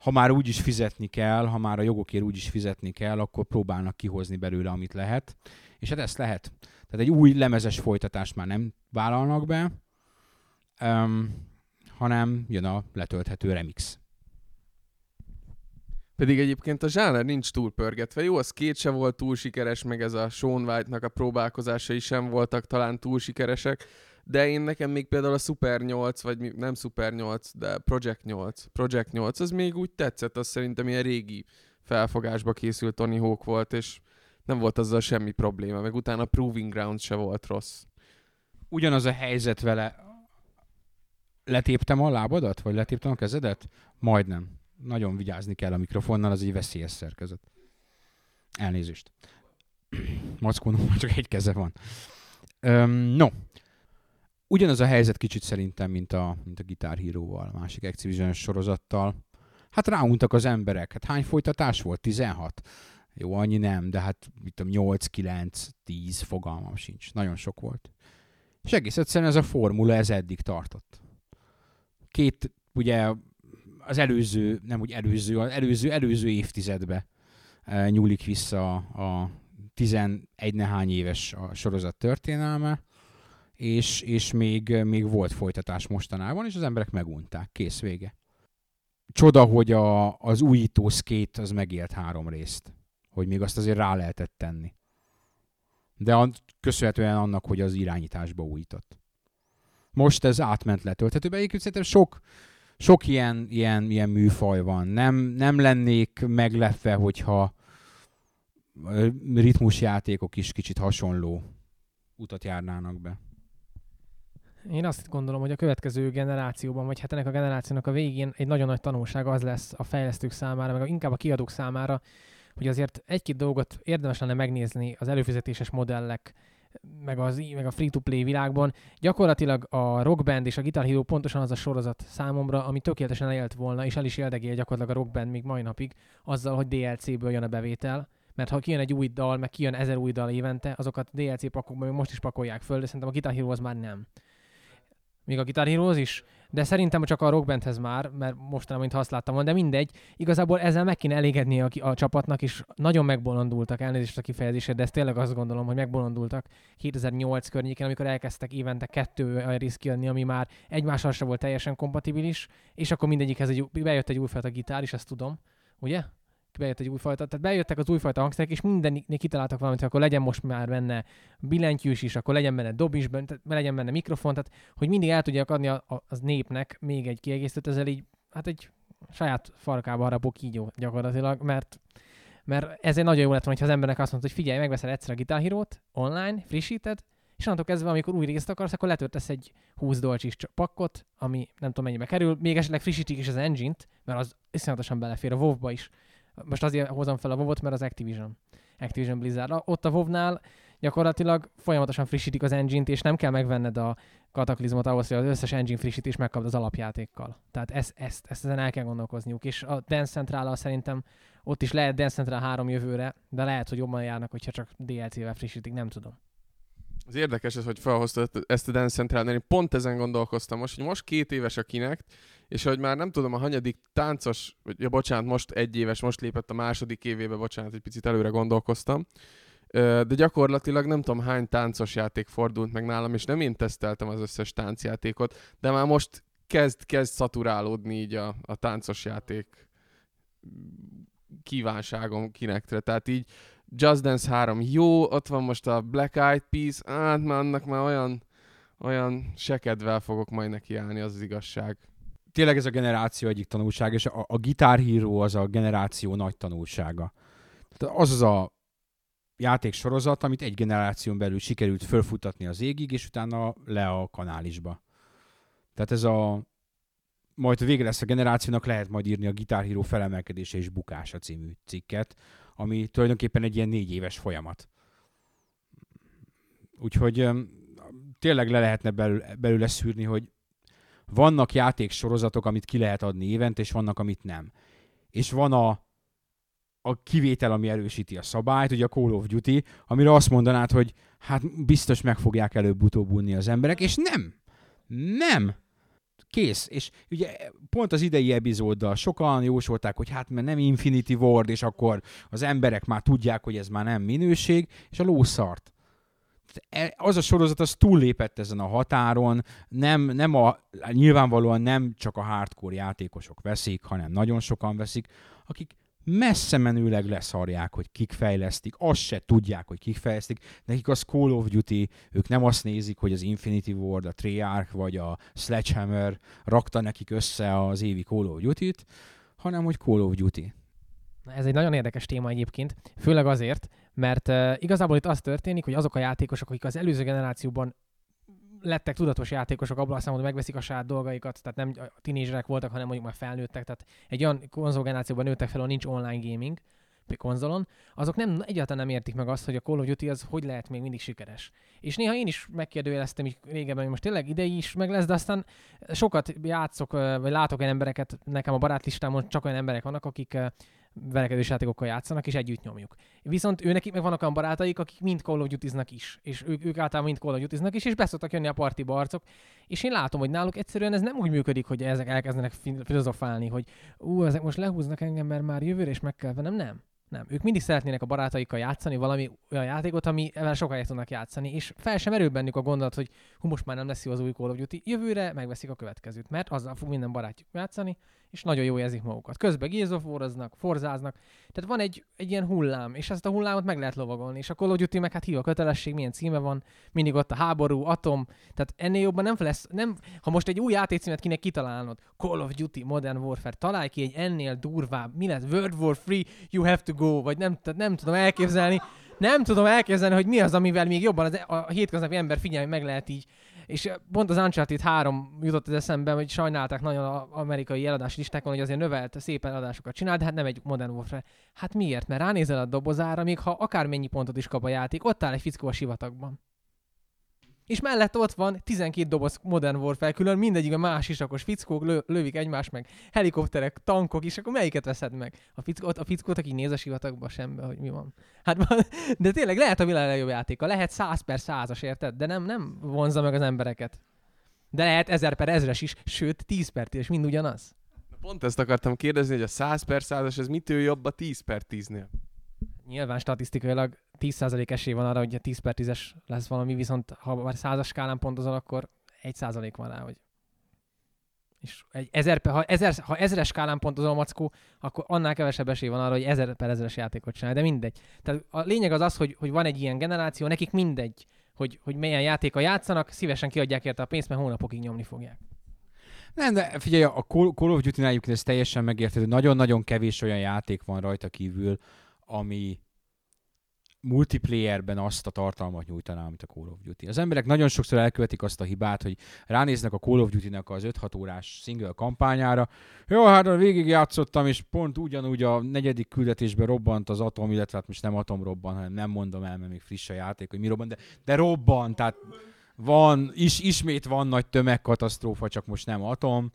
ha már úgy is fizetni kell, ha már a jogokért úgy is fizetni kell, akkor próbálnak kihozni belőle, amit lehet. És hát ezt lehet. Tehát egy új lemezes folytatást már nem vállalnak be, um, hanem jön a letölthető remix. Pedig egyébként a zsáner nincs túl pörgetve. Jó, a skate se volt túl sikeres, meg ez a Sean White-nak a próbálkozásai sem voltak talán túl sikeresek, de én nekem még például a Super 8, vagy nem Super 8, de Project 8. Project 8, az még úgy tetszett, az szerintem ilyen régi felfogásba készült Tony Hawk volt, és nem volt azzal semmi probléma, meg utána a Proving Ground se volt rossz. Ugyanaz a helyzet vele. Letéptem a lábadat? Vagy letéptem a kezedet? Majdnem. Nagyon vigyázni kell a mikrofonnal, az egy veszélyes szerkezet. Elnézést. Mackónak csak egy keze van. Öm, no. Ugyanaz a helyzet kicsit szerintem, mint a, mint a Guitar Hero-val, a másik Activision sorozattal. Hát ráuntak az emberek. Hát hány folytatás volt? 16? Jó, annyi nem, de hát mit tudom, 8, 9, 10, fogalmam sincs. Nagyon sok volt. És egész egyszerűen ez a formula, ez eddig tartott. Két, ugye az előző, nem úgy előző, az előző, előző évtizedbe eh, nyúlik vissza a 11 nehány éves a sorozat történelme, és, és még, még volt folytatás mostanában, és az emberek megunták. Kész vége. Csoda, hogy a, az újító skate az megélt három részt. Hogy még azt azért rá lehetett tenni. De an, köszönhetően annak, hogy az irányításba újított. Most ez átment letölthetőbe. Egyébként szerintem sok, sok ilyen, ilyen, ilyen műfaj van. Nem, nem lennék meglepve, hogyha ritmusjátékok is kicsit hasonló utat járnának be. Én azt gondolom, hogy a következő generációban, vagy hát ennek a generációnak a végén egy nagyon nagy tanulság az lesz a fejlesztők számára, meg inkább a kiadók számára, hogy azért egy-két dolgot érdemes lenne megnézni az előfizetéses modellek, meg, az, meg a free-to-play világban. Gyakorlatilag a Rock Band és a Guitar Hero pontosan az a sorozat számomra, ami tökéletesen élt volna, és el is éldegél gyakorlatilag a Rock Band még mai napig, azzal, hogy DLC-ből jön a bevétel. Mert ha kijön egy új dal, meg kijön ezer új dal évente, azokat DLC pakokban még most is pakolják föl, de szerintem a Guitar Hero az már nem. Még a Guitar Heroes is, de szerintem csak a Rockbandhez már, mert mostanában, mint azt láttam de mindegy. Igazából ezzel meg kéne elégedni a, a csapatnak, és nagyon megbolondultak, elnézést a kifejezésért, de ezt tényleg azt gondolom, hogy megbolondultak 2008 környékén, amikor elkezdtek évente kettő olyan részt kiadni, ami már egymással sem volt teljesen kompatibilis, és akkor mindegyikhez egy, új- bejött egy újfajta gitár is, ezt tudom, ugye? Bejött egy újfajta, tehát bejöttek az újfajta hangszerek, és mindennél kitaláltak valamit, hogy akkor legyen most már benne billentyűs is, akkor legyen benne dob is, benne, legyen benne mikrofon, tehát hogy mindig el tudják adni a, a, az népnek még egy kiegészítőt, ezzel így, hát egy saját farkába harapó kígyó gyakorlatilag, mert mert ezért nagyon jó lett volna, ha az embernek azt mondta, hogy figyelj, megveszel egyszer a Guitar Hero-t, online, frissíted, és onnantól kezdve, amikor új részt akarsz, akkor letöltesz egy 20 dolcsis pakkot, ami nem tudom mennyibe kerül, még esetleg frissítik is az engine-t, mert az iszonyatosan belefér a WoW-ba is. Most azért hozom fel a WoW-ot, mert az Activision. Activision Blizzard. Ott a WoW-nál gyakorlatilag folyamatosan frissítik az engine-t, és nem kell megvenned a kataklizmot ahhoz, hogy az összes engine frissítés megkapd az alapjátékkal. Tehát ezt, ezt, ezt ezen el kell gondolkozniuk. És a Dance central szerintem ott is lehet Dance Central 3 jövőre, de lehet, hogy jobban járnak, hogyha csak DLC-vel frissítik, nem tudom. Az érdekes ez, hogy felhoztad ezt a Dance central én pont ezen gondolkoztam most, hogy most két éves a Kinect, és hogy már nem tudom, a hanyadik táncos, ja, bocsánat, most egy éves, most lépett a második évébe, bocsánat, egy picit előre gondolkoztam, de gyakorlatilag nem tudom hány táncos játék fordult meg nálam, és nem én teszteltem az összes táncjátékot, de már most kezd, kezd szaturálódni így a, a táncos játék kívánságom kinektre. Tehát így Just Dance 3 jó, ott van most a Black Eyed Peas, hát már annak már olyan, olyan sekedvel fogok majd nekiállni, az az igazság. Tényleg ez a generáció egyik tanulság, és a, a Guitar Hero az a generáció nagy tanulsága. Tehát az az a játéksorozat, amit egy generáción belül sikerült fölfutatni az égig, és utána le a kanálisba. Tehát ez a majd vége lesz a generációnak, lehet majd írni a Guitar Hero felemelkedése és bukása című cikket, ami tulajdonképpen egy ilyen négy éves folyamat. Úgyhogy tényleg le lehetne belül, belőle szűrni, hogy vannak játéksorozatok, amit ki lehet adni évente, és vannak, amit nem. És van a, a kivétel, ami erősíti a szabályt, ugye a Call of Duty, amire azt mondanád, hogy hát biztos meg fogják előbb-utóbb unni az emberek, és nem. Nem. kész. És ugye pont az idei epizóddal sokan jósolták, hogy hát mert nem Infinity Ward, és akkor az emberek már tudják, hogy ez már nem minőség, és a ló szart. E- Az a sorozat az túllépett ezen a határon, nem, nem a, nyilvánvalóan nem csak a hardcore játékosok veszik, hanem nagyon sokan veszik, akik messze menőleg leszarják, hogy kik fejlesztik, azt se tudják, hogy kik fejlesztik, nekik az Call of Duty, ők nem azt nézik, hogy az Infinity Ward, a Treyarch vagy a Sledgehammer rakta nekik össze az évi Call of Duty-t, hanem hogy Call of Duty. Ez egy nagyon érdekes téma egyébként, főleg azért, mert uh, igazából itt az történik, hogy azok a játékosok, akik az előző generációban lettek tudatos játékosok abban a számomra, hogy megveszik a saját dolgaikat, tehát nem a tinédzserek voltak, hanem mondjuk már felnőttek, tehát egy olyan konzolgenerációban nőttek fel, ahol nincs online gaming konzolon, azok nem, egyáltalán nem értik meg azt, hogy a Call of Duty az hogy lehet még mindig sikeres. És néha én is megkérdőjeleztem így régebben, hogy most tényleg idei is meg lesz, de aztán sokat játszok, vagy látok olyan embereket, nekem a barátlistámon csak olyan emberek vannak, akik verekedős játékokkal játszanak, és együtt nyomjuk. Viszont ő nekik meg vannak olyan barátaik, akik mind Call of duty is, és ők, ők általában mind Call of duty is, és beszoktak jönni a partiba arcok, és én látom, hogy náluk egyszerűen ez nem úgy működik, hogy ezek elkezdenek fi- filozofálni, hogy ú, ezek most lehúznak engem, mert már jövőre is meg kell vennem. Nem. Nem. Ők mindig szeretnének a barátaikkal játszani valami olyan játékot, amivel sokáig tudnak játszani, és fel sem merül bennük a gondolat, hogy hú, most már nem lesz jó az új Call of Duty, jövőre megveszik a következőt, mert azzal fog minden barátjuk játszani, és nagyon jó érzik magukat. Közben Gears of War-oznak, forzáznak, tehát van egy, egy ilyen hullám, és ezt a hullámot meg lehet lovagolni, és a Call of Duty meg hát hív kötelesség, milyen címe van, mindig ott a háború, atom, tehát ennél jobban nem lesz, nem, ha most egy új játékcímet kéne kitalálnod, Call of Duty Modern Warfare, találj ki egy ennél durvább, mi lesz, World War 3, you have to go, vagy nem, tehát nem tudom elképzelni, nem tudom elképzelni, hogy mi az, amivel még jobban az, a hétköznapi ember figyelni meg lehet így. És pont az Uncharted 3 jutott az eszembe, hogy sajnálták nagyon az amerikai eladási listákon, hogy azért növelt szép eladásokat csinál, de hát nem egy Modern Warfare. Hát miért? Mert ránézel a dobozára, még ha akármennyi pontot is kap a játék, ott áll egy fickó a sivatagban. És mellett ott van 12 doboz Modern Warfare külön, mindegyik a más isakos fickók, lő, lövik egymást meg, helikopterek, tankok, és akkor melyiket veszed meg? A, fickót, a fickót, aki néz a sivatagba sembe, hogy mi van. Hát, de tényleg lehet a világ legjobb játéka, lehet 100 per 100-as, érted? De nem, nem vonza meg az embereket. De lehet 1000 per 1000-es is, sőt 10 per 10 mind ugyanaz. Pont ezt akartam kérdezni, hogy a 100 per 100-as, ez mitől jobb a 10 per 10-nél? Nyilván statisztikailag 10% esély van arra, hogy a 10 per 10-es lesz valami, viszont ha már 100-as skálán pontozol, akkor 1% van rá, hogy és egy ezer, ha, ezer, ha ezeres skálán pontozol, Mackó, akkor annál kevesebb esély van arra, hogy ezer per ezeres játékot csinál, de mindegy. Tehát a lényeg az az, hogy, hogy van egy ilyen generáció, nekik mindegy, hogy, hogy milyen játéka játszanak, szívesen kiadják érte a pénzt, mert hónapokig nyomni fogják. Nem, de figyelj, a Call of Duty-nál ez teljesen megérthető. Nagyon-nagyon kevés olyan játék van rajta kívül, ami multiplayerben azt a tartalmat nyújtaná, amit a Call of Duty. Az emberek nagyon sokszor elkövetik azt a hibát, hogy ránéznek a Call of Duty-nak az 5-6 órás single kampányára. Jó, hát végig játszottam, és pont ugyanúgy a negyedik küldetésben robbant az atom, illetve hát most nem atom robban, hanem nem mondom el, mert még friss a játék, hogy mi robbant, de, de robban, tehát van, is, ismét van nagy tömegkatasztrófa, csak most nem atom.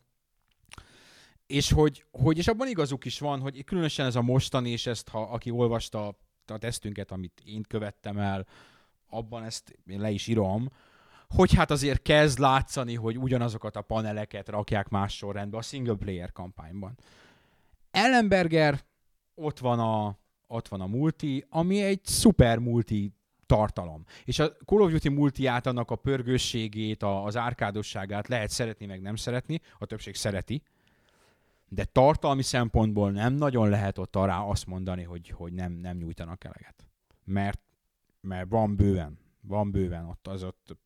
És hogy, hogy, és abban igazuk is van, hogy különösen ez a mostani, és ezt, ha aki olvasta a tesztünket, amit én követtem el, abban ezt én le is írom, hogy hát azért kezd látszani, hogy ugyanazokat a paneleket rakják más sorrendbe a single player kampányban. Ellenberger, ott van a, ott van a multi, ami egy szuper multi tartalom. És a Call of Duty multiát, annak a pörgősségét, a, az árkádosságát lehet szeretni, meg nem szeretni, a többség szereti, de tartalmi szempontból nem nagyon lehet ott arra azt mondani, hogy, hogy nem, nem nyújtanak eleget. Mert, mert van bőven, van bőven ott az ott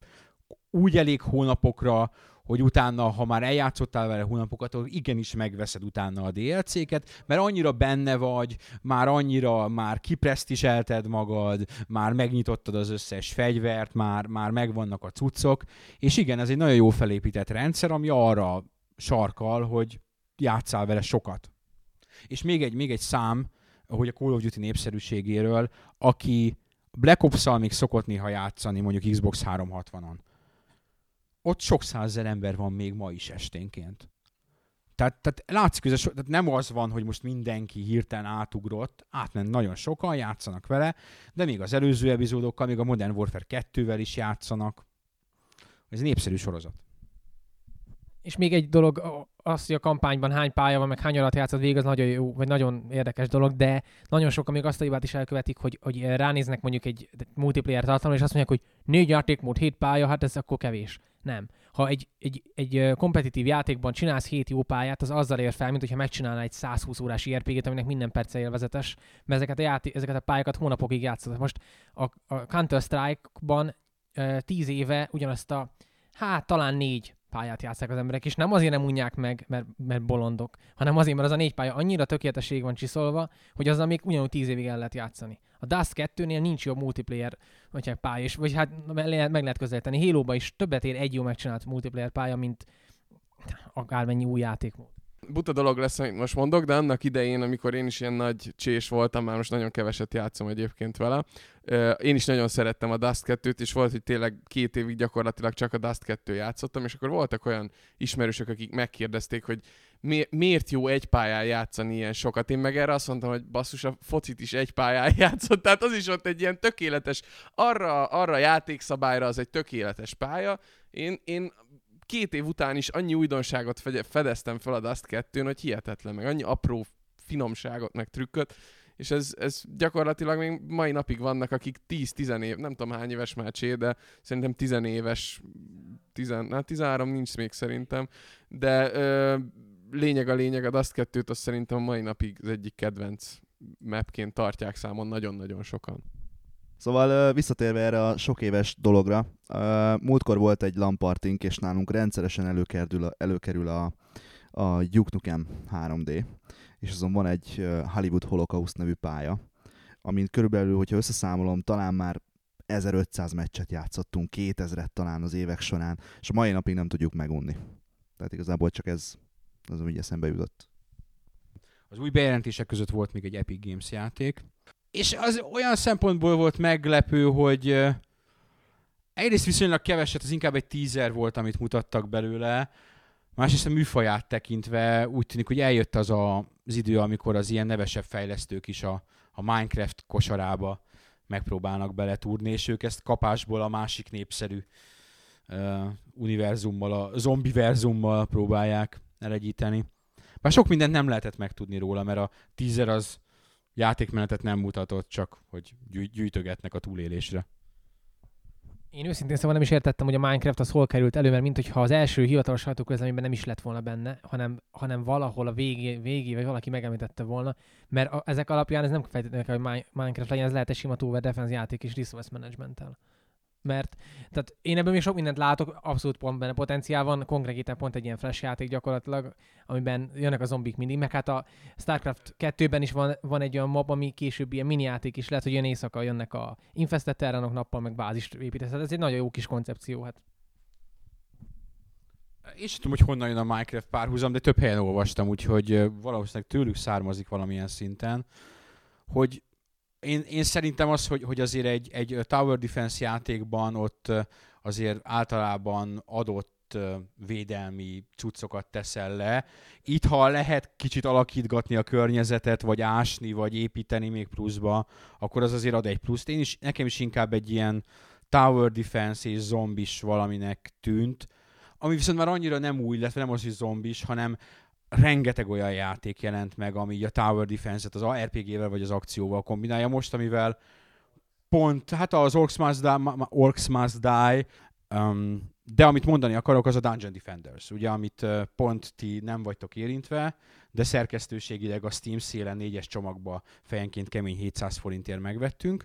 úgy elég hónapokra, hogy utána, ha már eljátszottál vele hónapokat, akkor igenis megveszed utána a DLC-ket, mert annyira benne vagy, már annyira, már kipresztiselted magad, már megnyitottad az összes fegyvert, már, már megvannak a cuccok, és igen, ez egy nagyon jó felépített rendszer, ami arra sarkal, hogy játszál vele sokat. És még egy, még egy szám, hogy a Call of Duty népszerűségéről, aki Black Ops-szal még szokott néha játszani, mondjuk Xbox 360-on. Ott sok százezer ember van még ma is esténként. Tehát, tehát látszik, hogy so, tehát nem az van, hogy most mindenki hirtelen átugrott, átment nagyon sokan, játszanak vele, de még az előző epizódokkal, még a Modern Warfare 2-vel is játszanak. Ez népszerű sorozat. És még egy dolog, az, hogy a kampányban hány pálya van, meg hány alatt játszott végig, az nagyon jó, vagy nagyon érdekes dolog, de nagyon sokan még azt a hibát is elkövetik, hogy, hogy ránéznek mondjuk egy multiplayer tartalomra, és azt mondják, hogy négy játékmód, hét pálya, hát ez akkor kevés. Nem. Ha egy, egy, egy kompetitív játékban csinálsz hét jó pályát, az azzal ér fel, mint hogyha megcsinálnál egy 120 órás IRPG-t, aminek minden perce élvezetes, mert ezeket a, játék, ezeket a pályákat hónapokig játszott. Most a, a Counter-Strike-ban tíz éve ugyanazt a, hát talán négy pályát játszák az emberek, és nem azért nem unják meg, mert, mert bolondok, hanem azért, mert az a négy pálya annyira tökéletesség van csiszolva, hogy azzal még ugyanúgy tíz évig el lehet játszani. A Dust 2-nél nincs jobb multiplayer vagy pálya, és, vagy hát meg lehet közelíteni. halo is többet ér egy jó megcsinált multiplayer pálya, mint akármennyi új játékmód. Buta dolog lesz, amit most mondok, de annak idején, amikor én is ilyen nagy csés voltam, már most nagyon keveset játszom egyébként vele, én is nagyon szerettem a Dust 2-t, és volt, hogy tényleg két évig gyakorlatilag csak a Dust 2 játszottam, és akkor voltak olyan ismerősök, akik megkérdezték, hogy mi, miért jó egy pályán játszani ilyen sokat. Én meg erre azt mondtam, hogy basszus, a focit is egy pályán játszott, tehát az is ott egy ilyen tökéletes, arra, arra a játékszabályra az egy tökéletes pálya. Én, én két év után is annyi újdonságot fede- fedeztem fel a Dust 2 hogy hihetetlen, meg annyi apró finomságot, meg trükköt, és ez, ez gyakorlatilag még mai napig vannak, akik 10-10 év, nem tudom hány éves már Csé, de szerintem 10 éves, 10, hát 13 nincs még szerintem, de ö, lényeg a lényeg, a Dust 2-t azt szerintem mai napig az egyik kedvenc mapként tartják számon nagyon-nagyon sokan. Szóval visszatérve erre a sok éves dologra, múltkor volt egy lampartink, és nálunk rendszeresen előkerül a, előkerül a, a Duke Nukem 3D, és azon van egy Hollywood Holocaust nevű pálya, amin körülbelül, hogyha összeszámolom, talán már 1500 meccset játszottunk, 2000-et talán az évek során, és a mai napig nem tudjuk megunni. Tehát igazából csak ez az, ami eszembe jutott. Az új bejelentések között volt még egy Epic Games játék, és az olyan szempontból volt meglepő, hogy egyrészt viszonylag keveset, az inkább egy teaser volt, amit mutattak belőle, másrészt a műfaját tekintve úgy tűnik, hogy eljött az a, az idő, amikor az ilyen nevesebb fejlesztők is a, a Minecraft kosarába megpróbálnak beletúrni, és ők ezt kapásból a másik népszerű uh, univerzummal, a zombiverzummal próbálják elegyíteni. Bár sok mindent nem lehetett megtudni róla, mert a teaser az játékmenetet nem mutatott, csak hogy gyű- gyűjtögetnek a túlélésre. Én őszintén szóval nem is értettem, hogy a Minecraft az hol került elő, mert mint hogyha az első hivatalos sajtóközleményben nem is lett volna benne, hanem, hanem valahol a végé, végé vagy valaki megemlítette volna, mert a, ezek alapján ez nem feltétlenül hogy Mi- Minecraft legyen, ez lehet egy sima tower defense játék és resource management Mert tehát én ebben még sok mindent látok, abszolút pont benne potenciál van, konkrétan pont egy ilyen flash játék gyakorlatilag, amiben jönnek a zombik mindig, meg hát a StarCraft 2-ben is van, van egy olyan mob, ami később ilyen mini játék is lehet, hogy jön éjszaka jönnek a infested terranok nappal, meg bázist építesz. Hát ez egy nagyon jó kis koncepció. Hát. Én sem tudom, hogy honnan jön a Minecraft párhuzam, de több helyen olvastam, úgyhogy valószínűleg tőlük származik valamilyen szinten, hogy én, én szerintem az, hogy, hogy azért egy, egy Tower Defense játékban ott azért általában adott védelmi cuccokat teszel le. Itt, ha lehet kicsit alakítgatni a környezetet, vagy ásni, vagy építeni még pluszba, akkor az azért ad egy pluszt. Én is, nekem is inkább egy ilyen Tower Defense és zombis valaminek tűnt, ami viszont már annyira nem új lett, nem az, hogy zombis, hanem rengeteg olyan játék jelent meg, ami a Tower Defense-et az RPG-vel vagy az akcióval kombinálja. Most, amivel pont, hát az Orcs Must Die, Orcs Must Die um, de amit mondani akarok, az a Dungeon Defenders, ugye, amit pont ti nem vagytok érintve, de szerkesztőségileg a Steam szélen négyes csomagba fejenként kemény 700 forintért megvettünk,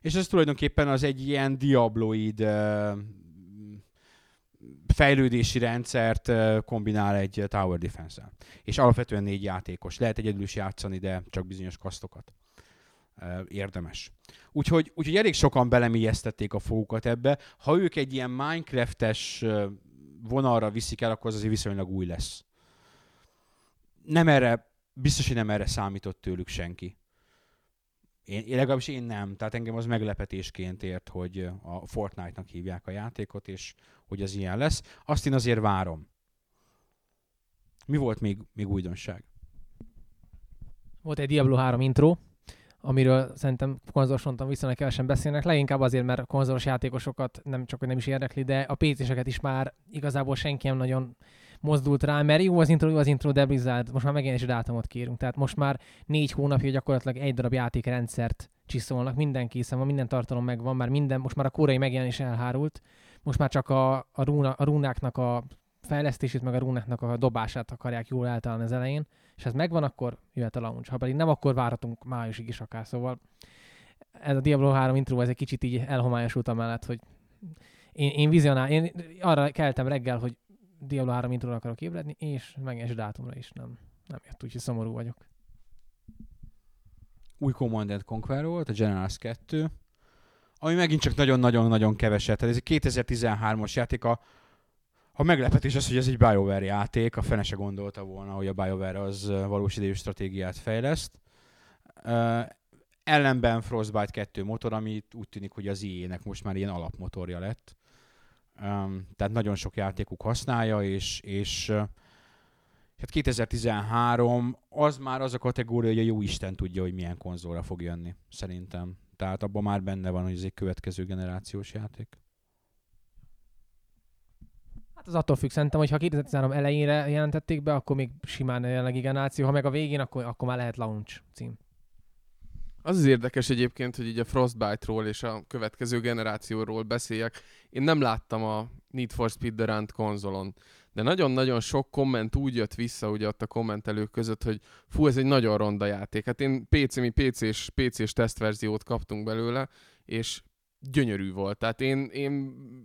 és ez tulajdonképpen az egy ilyen diabloid uh, fejlődési rendszert kombinál egy Tower Defense-el. És alapvetően négy játékos. Lehet egyedül is játszani, de csak bizonyos kasztokat. Érdemes. Úgyhogy, úgyhogy elég sokan belemélyeztették a fogukat ebbe. Ha ők egy ilyen Minecraft-es vonalra viszik el, akkor az azért viszonylag új lesz. Nem erre, biztos, hogy nem erre számított tőlük senki. Én, én legalábbis én nem. Tehát engem az meglepetésként ért, hogy a Fortnite-nak hívják a játékot, és hogy az ilyen lesz. Azt én azért várom. Mi volt még, még újdonság? Volt egy Diablo 3 intro, amiről szerintem konzolos mondtam viszonylag kevesen beszélnek, leginkább azért, mert a konzolos játékosokat nem csak, hogy nem is érdekli, de a PC-seket is már igazából senki nem nagyon mozdult rá, mert jó az intro, jó az intro, de Blizzard, most már megjelenési dátumot kérünk. Tehát most már négy hónapja gyakorlatilag egy darab játékrendszert csiszolnak, minden készen van, minden tartalom megvan, már minden, most már a koreai megjelenés elhárult, most már csak a, a, rúna, a rúnáknak a fejlesztését, meg a rúnáknak a dobását akarják jól eltalálni az elején, és ez megvan, akkor jöhet a launch. Ha pedig nem, akkor várhatunk májusig is akár. Szóval ez a Diablo 3 intro, ez egy kicsit így elhomályosult amellett, hogy én, én vizionál, én arra keltem reggel, hogy Diablo 3 intro akarok ébredni, és megnyes dátumra is nem, nem jött, úgyhogy szomorú vagyok. Új Command Conquer volt, a Generals 2, ami megint csak nagyon-nagyon-nagyon keveset. Tehát ez egy 2013-as játék, a, a meglepetés az, hogy ez egy BioWare játék, a fene se gondolta volna, hogy a BioWare az valós idejű stratégiát fejleszt. Uh, ellenben Frostbite 2 motor, ami úgy tűnik, hogy az IE-nek most már ilyen alapmotorja lett. Tehát nagyon sok játékuk használja, és, és hát 2013 az már az a kategória, hogy a jó Isten tudja, hogy milyen konzolra fog jönni, szerintem. Tehát abban már benne van, hogy ez egy következő generációs játék. Hát az attól függ, szerintem, hogy ha 2013 elejére jelentették be, akkor még simán a jelenlegi generáció, ha meg a végén, akkor, akkor már lehet launch cím. Az az érdekes egyébként, hogy így a Frostbite-ról és a következő generációról beszéljek. Én nem láttam a Need for Speed Durant konzolon, de nagyon-nagyon sok komment úgy jött vissza ugye ott a kommentelők között, hogy fú, ez egy nagyon ronda játék. Hát én PC, mi PC-s, PC-s tesztverziót kaptunk belőle, és gyönyörű volt. Tehát én, én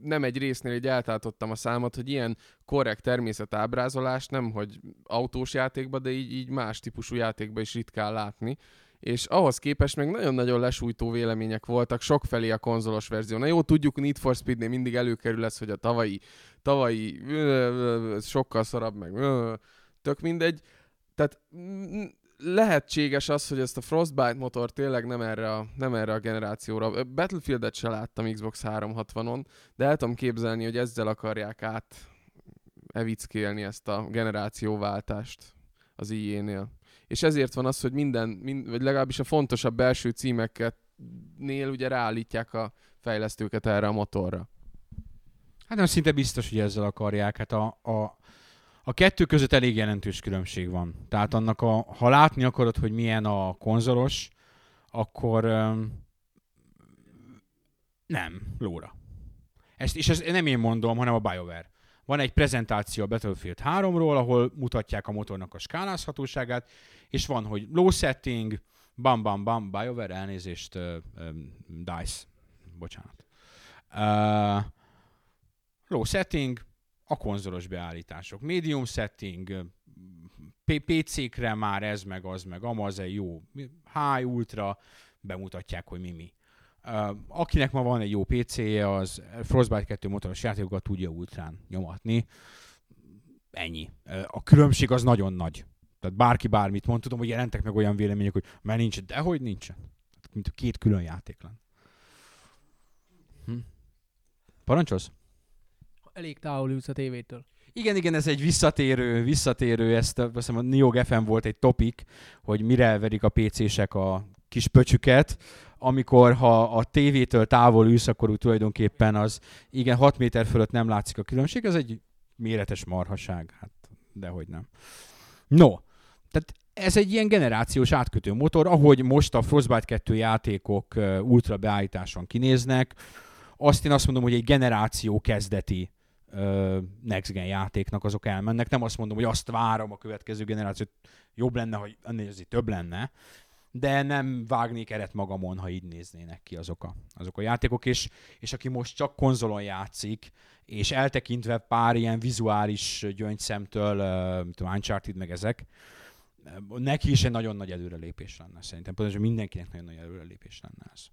nem egy résznél egy eltáltottam a számot, hogy ilyen korrekt természetábrázolást nem, hogy autós játékban, de így, így más típusú játékban is ritkán látni és ahhoz képest még nagyon-nagyon lesújtó vélemények voltak sokfelé a konzolos verzió. Na jó, tudjuk, Need for Speednél mindig előkerül ez, hogy a tavalyi, tavalyi sokkal szarabb, meg tök mindegy. Tehát lehetséges az, hogy ezt a Frostbite motor tényleg nem erre a, nem erre a generációra. Battlefield-et se láttam Xbox 360-on, de el tudom képzelni, hogy ezzel akarják át evickélni ezt a generációváltást az IE-nél és ezért van az, hogy minden, mind, vagy legalábbis a fontosabb belső címeket nél ugye ráállítják a fejlesztőket erre a motorra. Hát nem szinte biztos, hogy ezzel akarják. Hát a, a, a kettő között elég jelentős különbség van. Tehát annak a, ha látni akarod, hogy milyen a konzolos, akkor um, nem, lóra. Ezt, és ezt nem én mondom, hanem a BioWare. Van egy prezentáció a Battlefield 3-ról, ahol mutatják a motornak a skálázhatóságát, és van, hogy low setting, bam, bam, bam, BioWare, elnézést, uh, um, DICE, bocsánat. Uh, low setting, a konzolos beállítások. Medium setting, PC-kre már ez, meg az, meg amaz, jó. High, ultra, bemutatják, hogy mi mi. Akinek ma van egy jó PC-je, az Frostbite 2 motoros játékokat tudja ultrán nyomatni. Ennyi. A különbség az nagyon nagy. Tehát bárki bármit mond, tudom, hogy jelentek meg olyan vélemények, hogy már nincs, de hogy nincsen. Mint a két külön játék lenne. Hm. Parancsolsz? Elég távol ülsz a tévétől. Igen, igen, ez egy visszatérő, visszatérő, ezt azt hiszem a Neo FM volt egy topik, hogy mire verik a PC-sek a kis pöcsüket, amikor ha a tévétől távol ülsz, akkor úgy tulajdonképpen az, igen, 6 méter fölött nem látszik a különbség, ez egy méretes marhaság, hát dehogy nem. No, tehát ez egy ilyen generációs átkötő motor, ahogy most a Frostbite 2 játékok ultra beállításon kinéznek, azt én azt mondom, hogy egy generáció kezdeti next gen játéknak azok elmennek. Nem azt mondom, hogy azt várom a következő generációt, jobb lenne, hogy ennél több lenne, de nem vágnék eret magamon, ha így néznének ki azok a, azok a játékok, és, és aki most csak konzolon játszik, és eltekintve pár ilyen vizuális gyöngyszemtől, uh, tudom, Uncharted meg ezek, neki is egy nagyon nagy előrelépés lenne szerintem. Pontosan mindenkinek nagyon nagy előrelépés lenne ez.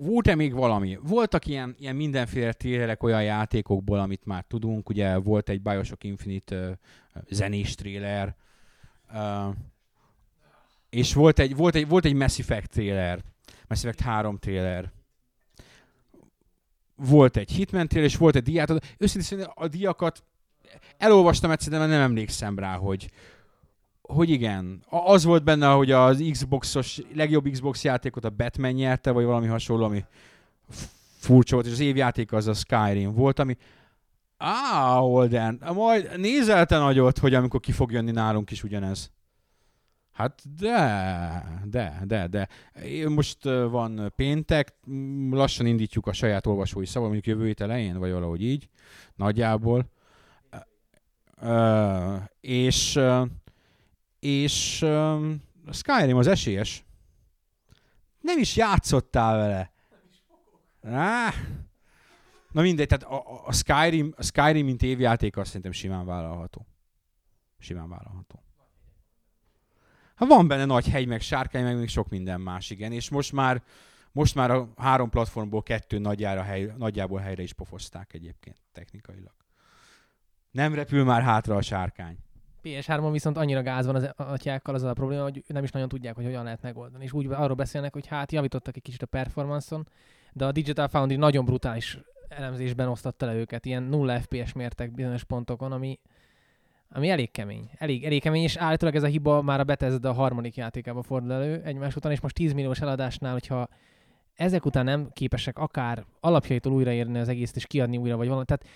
Volt-e még valami? Voltak ilyen, ilyen mindenféle trélerek olyan játékokból, amit már tudunk. Ugye volt egy Bioshock Infinite uh, zenés tréler, uh, és volt egy, volt, egy, volt egy Mass Effect trailer, Mass Effect 3 trailer, volt egy Hitman trailer, és volt egy diát. Őszintén a diakat elolvastam egyszer, de nem emlékszem rá, hogy, hogy igen. Az volt benne, hogy az Xboxos, legjobb Xbox játékot a Batman nyerte, vagy valami hasonló, ami furcsa volt, és az évjáték az a Skyrim volt, ami Á, Holden, majd nézel te nagyot, hogy amikor ki fog jönni nálunk is ugyanez. Hát de, de, de, de. Most van péntek, lassan indítjuk a saját olvasói szaval, mondjuk jövő hét elején, vagy valahogy így, nagyjából. És és Skyrim az esélyes. Nem is játszottál vele. Á. Na mindegy, tehát a- a, Skyrim, a Skyrim mint évjáték azt szerintem simán vállalható. Simán vállalható. Hát van benne nagy hegy, meg sárkány, meg még sok minden más, igen. És most már, most már a három platformból kettő nagyjára hely, nagyjából helyre is pofozták egyébként technikailag. Nem repül már hátra a sárkány. PS3-on viszont annyira gáz van az atyákkal, az a probléma, hogy nem is nagyon tudják, hogy hogyan lehet megoldani. És úgy arról beszélnek, hogy hát javítottak egy kicsit a performance-on, de a Digital Foundry nagyon brutális elemzésben osztatta le őket, ilyen 0 FPS mértek bizonyos pontokon, ami, ami elég kemény. Elég, elég kemény, és állítólag ez a hiba már a Bethesda a harmadik játékában fordul elő egymás után, és most 10 milliós eladásnál, hogyha ezek után nem képesek akár alapjaitól újraírni az egészet, és kiadni újra, vagy valami. Tehát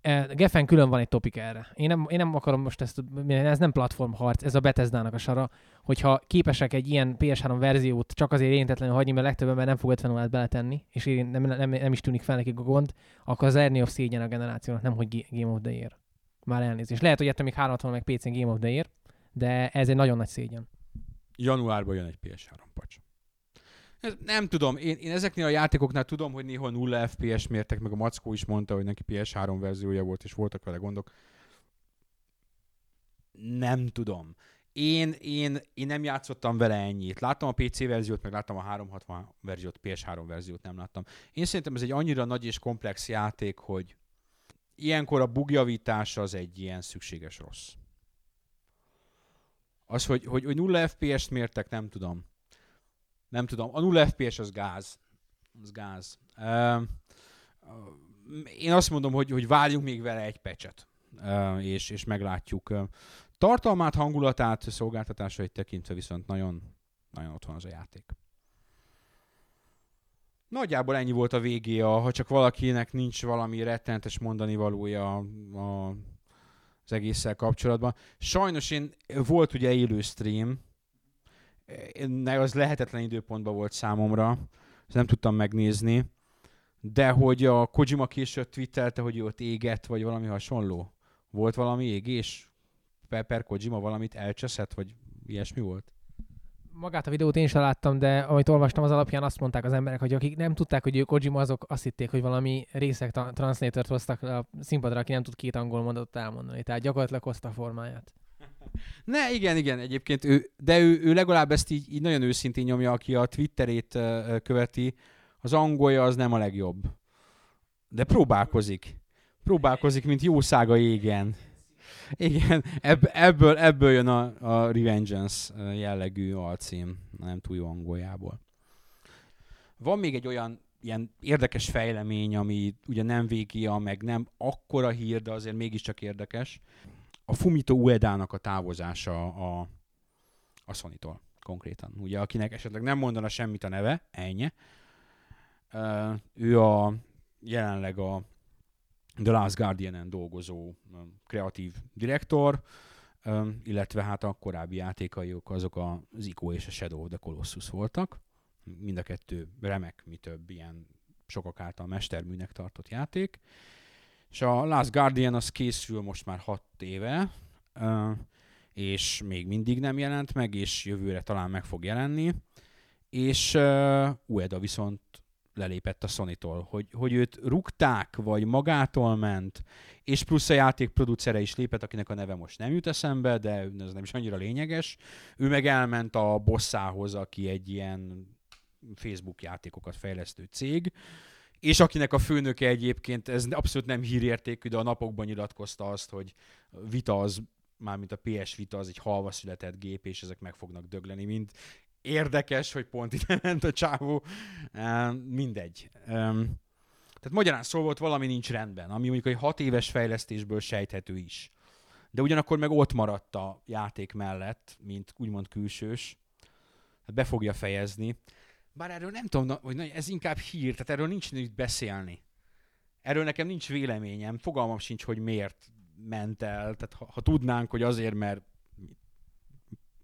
eh, Geffen külön van egy topik erre. Én nem, én nem akarom most ezt, ez nem platformharc, ez a Bethesda-nak a sara, hogyha képesek egy ilyen PS3 verziót csak azért érintetlenül hagyni, mert legtöbb ember nem fog 50 órát beletenni, és érint- nem, nem, nem, is tűnik fel nekik a gond, akkor az Ernie of szégyen a generációnak, nem hogy Ga- Game of the Year. Már elnézést. Lehet, hogy ettől még 360 meg PC-n Game of the Year, de ez egy nagyon nagy szégyen. Januárban jön egy PS3 pacs. Nem tudom, én, én ezeknél a játékoknál tudom, hogy néha 0 FPS mértek, meg a Mackó is mondta, hogy neki PS3 verziója volt, és voltak vele gondok. Nem tudom. Én, én, én nem játszottam vele ennyit. Láttam a PC verziót, meg láttam a 360 verziót, PS3 verziót nem láttam. Én szerintem ez egy annyira nagy és komplex játék, hogy ilyenkor a bugjavítás az egy ilyen szükséges rossz. Az, hogy, hogy, hogy 0 FPS-t mértek, nem tudom. Nem tudom. A 0 FPS az gáz. Az gáz. Uh, én azt mondom, hogy, hogy várjunk még vele egy pecset, uh, és, és meglátjuk. Uh, tartalmát, hangulatát, szolgáltatásait tekintve viszont nagyon, nagyon ott van az a játék. Nagyjából ennyi volt a végé, ha csak valakinek nincs valami rettenetes mondani valója a, az egésszel kapcsolatban. Sajnos én, volt ugye élő stream, az lehetetlen időpontban volt számomra, ezt nem tudtam megnézni, de hogy a Kojima később twittelte, hogy ő ott égett, vagy valami hasonló. Volt valami égés? Pepper Kojima valamit elcseszett, vagy ilyesmi volt? Magát a videót én sem láttam, de amit olvastam az alapján azt mondták az emberek, hogy akik nem tudták, hogy ő Kojima, azok azt hitték, hogy valami részek tra- transzlétort hoztak a színpadra, aki nem tud két angol mondatot elmondani. Tehát gyakorlatilag hozta a formáját. Ne, igen, igen, egyébként ő, de ő, ő legalább ezt így, így nagyon őszintén nyomja, aki a Twitterét uh, követi. Az angolja az nem a legjobb. De próbálkozik. Próbálkozik, mint jó szága égen. Igen, ebb, ebből, ebből jön a, a Revengeance jellegű alcím, nem túl jó angoljából. Van még egy olyan ilyen érdekes fejlemény, ami ugye nem végia, meg nem akkora hír, de azért mégiscsak érdekes. A Fumito Uedának a távozása a, a Sony-tól konkrétan. Ugye, akinek esetleg nem mondana semmit a neve, ennyi. Ő a jelenleg a The Last Guardian-en dolgozó kreatív direktor, illetve hát a korábbi játékaik azok az Ico és a Shadow of the Colossus voltak. Mind a kettő remek, mi több ilyen sokak által mesterműnek tartott játék. És a Last Guardian az készül most már hat éve, és még mindig nem jelent meg, és jövőre talán meg fog jelenni. És Ueda viszont lelépett a Sony-tól, hogy, hogy őt rúgták, vagy magától ment, és plusz a játék producere is lépett, akinek a neve most nem jut eszembe, de ez nem is annyira lényeges. Ő meg elment a bosszához, aki egy ilyen Facebook játékokat fejlesztő cég, és akinek a főnöke egyébként, ez abszolút nem hírértékű, de a napokban nyilatkozta azt, hogy Vita az, mármint a PS Vita az egy halva született gép, és ezek meg fognak dögleni, mint érdekes, hogy pont ide ment a csávó. Mindegy. Tehát magyarán szó volt, valami nincs rendben, ami mondjuk egy hat éves fejlesztésből sejthető is. De ugyanakkor meg ott maradt a játék mellett, mint úgymond külsős. Hát be fogja fejezni. Bár erről nem tudom, hogy ez inkább hír, tehát erről nincs mit beszélni. Erről nekem nincs véleményem, fogalmam sincs, hogy miért ment el. Tehát ha, ha tudnánk, hogy azért, mert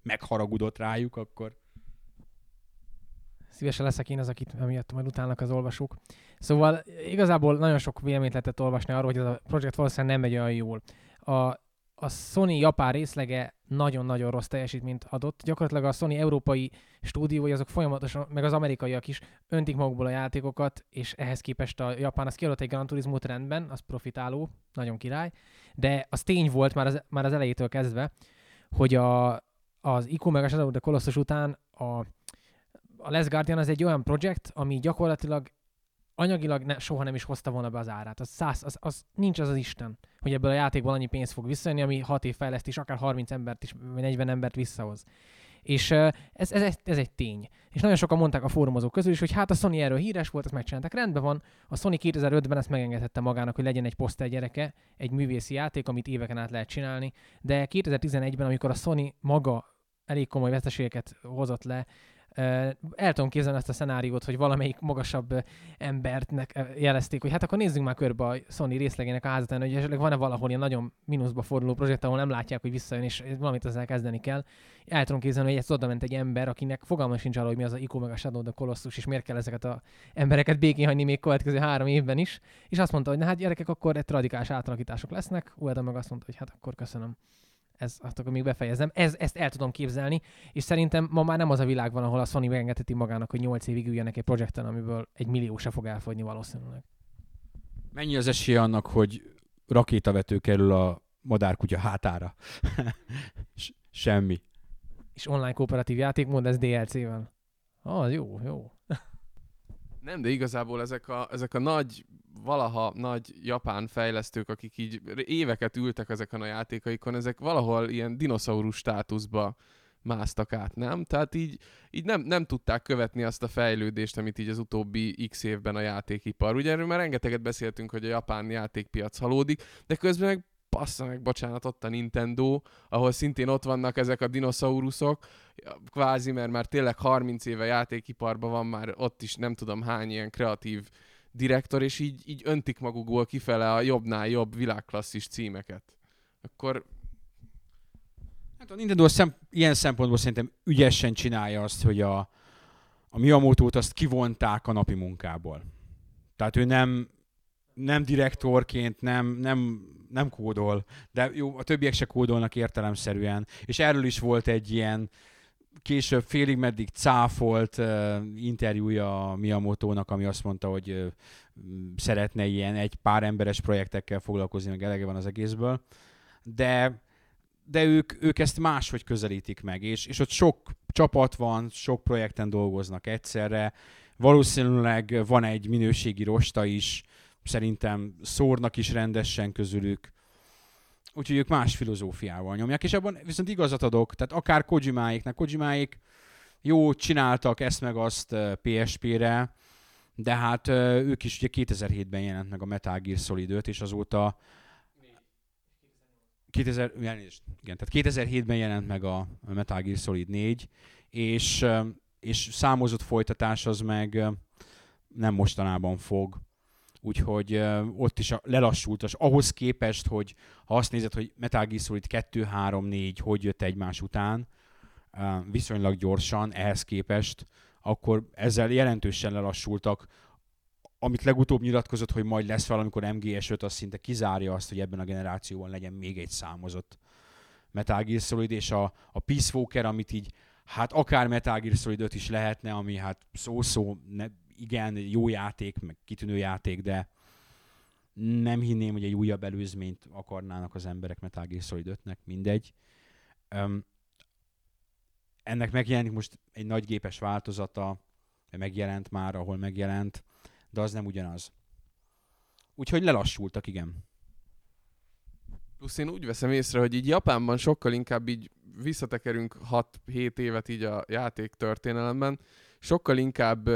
megharagudott rájuk, akkor Szívesen leszek én az, akit emiatt majd utálnak az olvasók. Szóval igazából nagyon sok véleményt lehetett olvasni arról, hogy ez a projekt valószínűleg nem megy olyan jól. A, a Sony japán részlege nagyon-nagyon rossz teljesítményt adott. Gyakorlatilag a Sony európai stúdiói azok folyamatosan, meg az amerikaiak is öntik magukból a játékokat, és ehhez képest a japán az kiadott egy Gran Turismo rendben, az profitáló, nagyon király, de az tény volt már az, már az elejétől kezdve, hogy a, az IQ meg a Shadow of the Colossus után a, a Les Guardian az egy olyan projekt, ami gyakorlatilag anyagilag ne, soha nem is hozta volna be az árát. Az, száz, az, az nincs az az Isten, hogy ebből a játékból annyi pénz fog visszajönni, ami 6 év fejlesztés, akár 30 embert is, vagy 40 embert visszahoz. És ez, ez, ez, ez egy tény. És nagyon sokan mondták a fórumozók közül is, hogy hát a Sony erről híres volt, ezt megcsinálták. Rendben van, a Sony 2005-ben ezt megengedhette magának, hogy legyen egy poszter gyereke, egy művészi játék, amit éveken át lehet csinálni, de 2011-ben, amikor a Sony maga elég komoly veszteségeket hozott le, el tudom képzelni ezt a szenáriót, hogy valamelyik magasabb embertnek jelezték, hogy hát akkor nézzünk már körbe a Sony részlegének a házatán, hogy esetleg van-e valahol ilyen nagyon mínuszba forduló projekt, ahol nem látják, hogy visszajön, és valamit ezzel kezdeni kell. El tudom képzelni, hogy ez oda ment egy ember, akinek fogalma sincs arra, hogy mi az a Ico meg a Shadow the Colossus, és miért kell ezeket a embereket békén hagyni még következő három évben is. És azt mondta, hogy na hát gyerekek, akkor egy radikális átalakítások lesznek. Ueda meg azt mondta, hogy hát akkor köszönöm ez, azt akkor még befejezem. Ez, ezt el tudom képzelni, és szerintem ma már nem az a világ van, ahol a Sony megengedheti magának, hogy 8 évig üljenek egy projekten, amiből egy millió se fog elfogyni valószínűleg. Mennyi az esély annak, hogy rakétavető kerül a madárkutya hátára? Semmi. És online kooperatív játékmód, ez DLC-vel. Ah, jó, jó. Nem, de igazából ezek a, ezek a nagy valaha nagy japán fejlesztők, akik így éveket ültek ezeken a játékaikon, ezek valahol ilyen dinoszaurus státuszba másztak át, nem? Tehát így, így nem, nem tudták követni azt a fejlődést, amit így az utóbbi x évben a játékipar. Ugye erről már rengeteget beszéltünk, hogy a japán játékpiac halódik, de közben meg passza meg, bocsánat, ott a Nintendo, ahol szintén ott vannak ezek a dinoszauruszok, kvázi, mert már tényleg 30 éve játékiparban van már ott is nem tudom hány ilyen kreatív direktor, és így, így öntik magukból kifele a jobbnál jobb világklasszis címeket. Akkor... Hát a Nintendo szem, ilyen szempontból szerintem ügyesen csinálja azt, hogy a, a Miyamoto-t azt kivonták a napi munkából. Tehát ő nem, nem direktorként, nem, nem, nem kódol, de jó, a többiek se kódolnak értelemszerűen. És erről is volt egy ilyen később félig meddig cáfolt uh, interjúja a Miyamoto-nak, ami azt mondta, hogy uh, szeretne ilyen egy pár emberes projektekkel foglalkozni, meg elege van az egészből. De de ők, ők ezt máshogy közelítik meg, és, és ott sok csapat van, sok projekten dolgoznak egyszerre, valószínűleg van egy minőségi rosta is, szerintem szórnak is rendesen közülük, úgyhogy ők más filozófiával nyomják, és abban viszont igazat adok, tehát akár Kojimáéknak, Kojimáék jó csináltak ezt meg azt PSP-re, de hát ők is ugye 2007-ben jelent meg a Metal Gear Solid 5, és azóta 2000, igen, tehát 2007-ben jelent meg a Metal Gear Solid 4, és, és számozott folytatás az meg nem mostanában fog úgyhogy ott is a, lelassult, és ahhoz képest, hogy ha azt nézed, hogy Metal Gear Solid 2, 3, 4 hogy jött egymás után, viszonylag gyorsan ehhez képest, akkor ezzel jelentősen lelassultak. Amit legutóbb nyilatkozott, hogy majd lesz valamikor MGS5, az szinte kizárja azt, hogy ebben a generációban legyen még egy számozott Metal Gear Solid, és a, a Peace Walker, amit így, hát akár Metal Gear Solid 5 is lehetne, ami hát szó-szó ne, igen, jó játék, meg kitűnő játék, de nem hinném, hogy egy újabb előzményt akarnának az emberek Metal Gear Solid 5-nek, mindegy. Um, ennek megjelenik most egy nagy gépes változata, megjelent már, ahol megjelent, de az nem ugyanaz. Úgyhogy lelassultak, igen. Plusz én úgy veszem észre, hogy így Japánban sokkal inkább így visszatekerünk 6-7 évet így a játék történelemben, sokkal inkább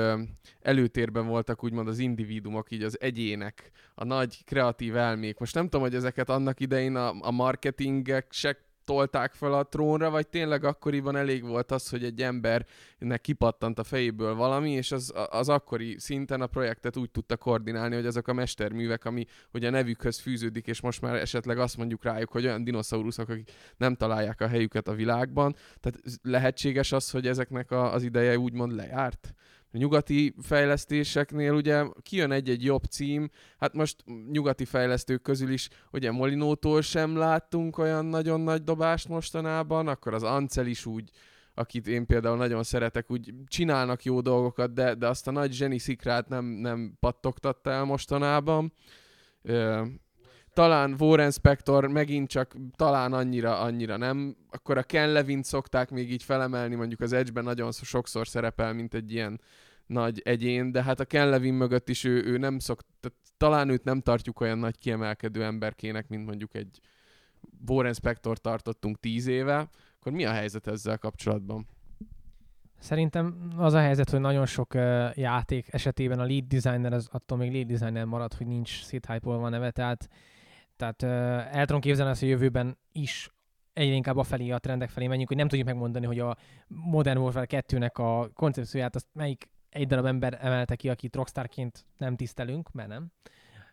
előtérben voltak úgymond az individumok, így az egyének, a nagy kreatív elmék. Most nem tudom, hogy ezeket annak idején a, a marketingek se tolták fel a trónra, vagy tényleg akkoriban elég volt az, hogy egy embernek kipattant a fejéből valami, és az, az akkori szinten a projektet úgy tudta koordinálni, hogy azok a mesterművek, ami hogy a nevükhöz fűződik, és most már esetleg azt mondjuk rájuk, hogy olyan dinoszauruszok, akik nem találják a helyüket a világban. Tehát lehetséges az, hogy ezeknek a, az ideje úgymond lejárt? Nyugati fejlesztéseknél ugye kijön egy-egy jobb cím, hát most nyugati fejlesztők közül is ugye Molinótól sem láttunk olyan nagyon nagy dobást mostanában, akkor az Ancel is úgy, akit én például nagyon szeretek, úgy csinálnak jó dolgokat, de, de azt a nagy zseni szikrát nem, nem pattogtatta el mostanában. Ö, talán Warren Spector megint csak talán annyira, annyira nem. Akkor a Ken Levin szokták még így felemelni, mondjuk az Edge-ben nagyon sokszor szerepel, mint egy ilyen nagy egyén, de hát a Ken Levin mögött is ő, ő nem szok, tehát talán őt nem tartjuk olyan nagy kiemelkedő emberkének, mint mondjuk egy Warren Spector tartottunk tíz éve, akkor mi a helyzet ezzel kapcsolatban? Szerintem az a helyzet, hogy nagyon sok uh, játék esetében a lead designer az attól még lead designer marad, hogy nincs széthypolva a neve, tehát, tehát el tudom képzelni azt, hogy jövőben is egyre inkább a felé, a trendek felé menjünk, hogy nem tudjuk megmondani, hogy a Modern Warfare 2-nek a koncepcióját azt melyik egy darab ember emelte ki, akit rockstarként nem tisztelünk, mert nem,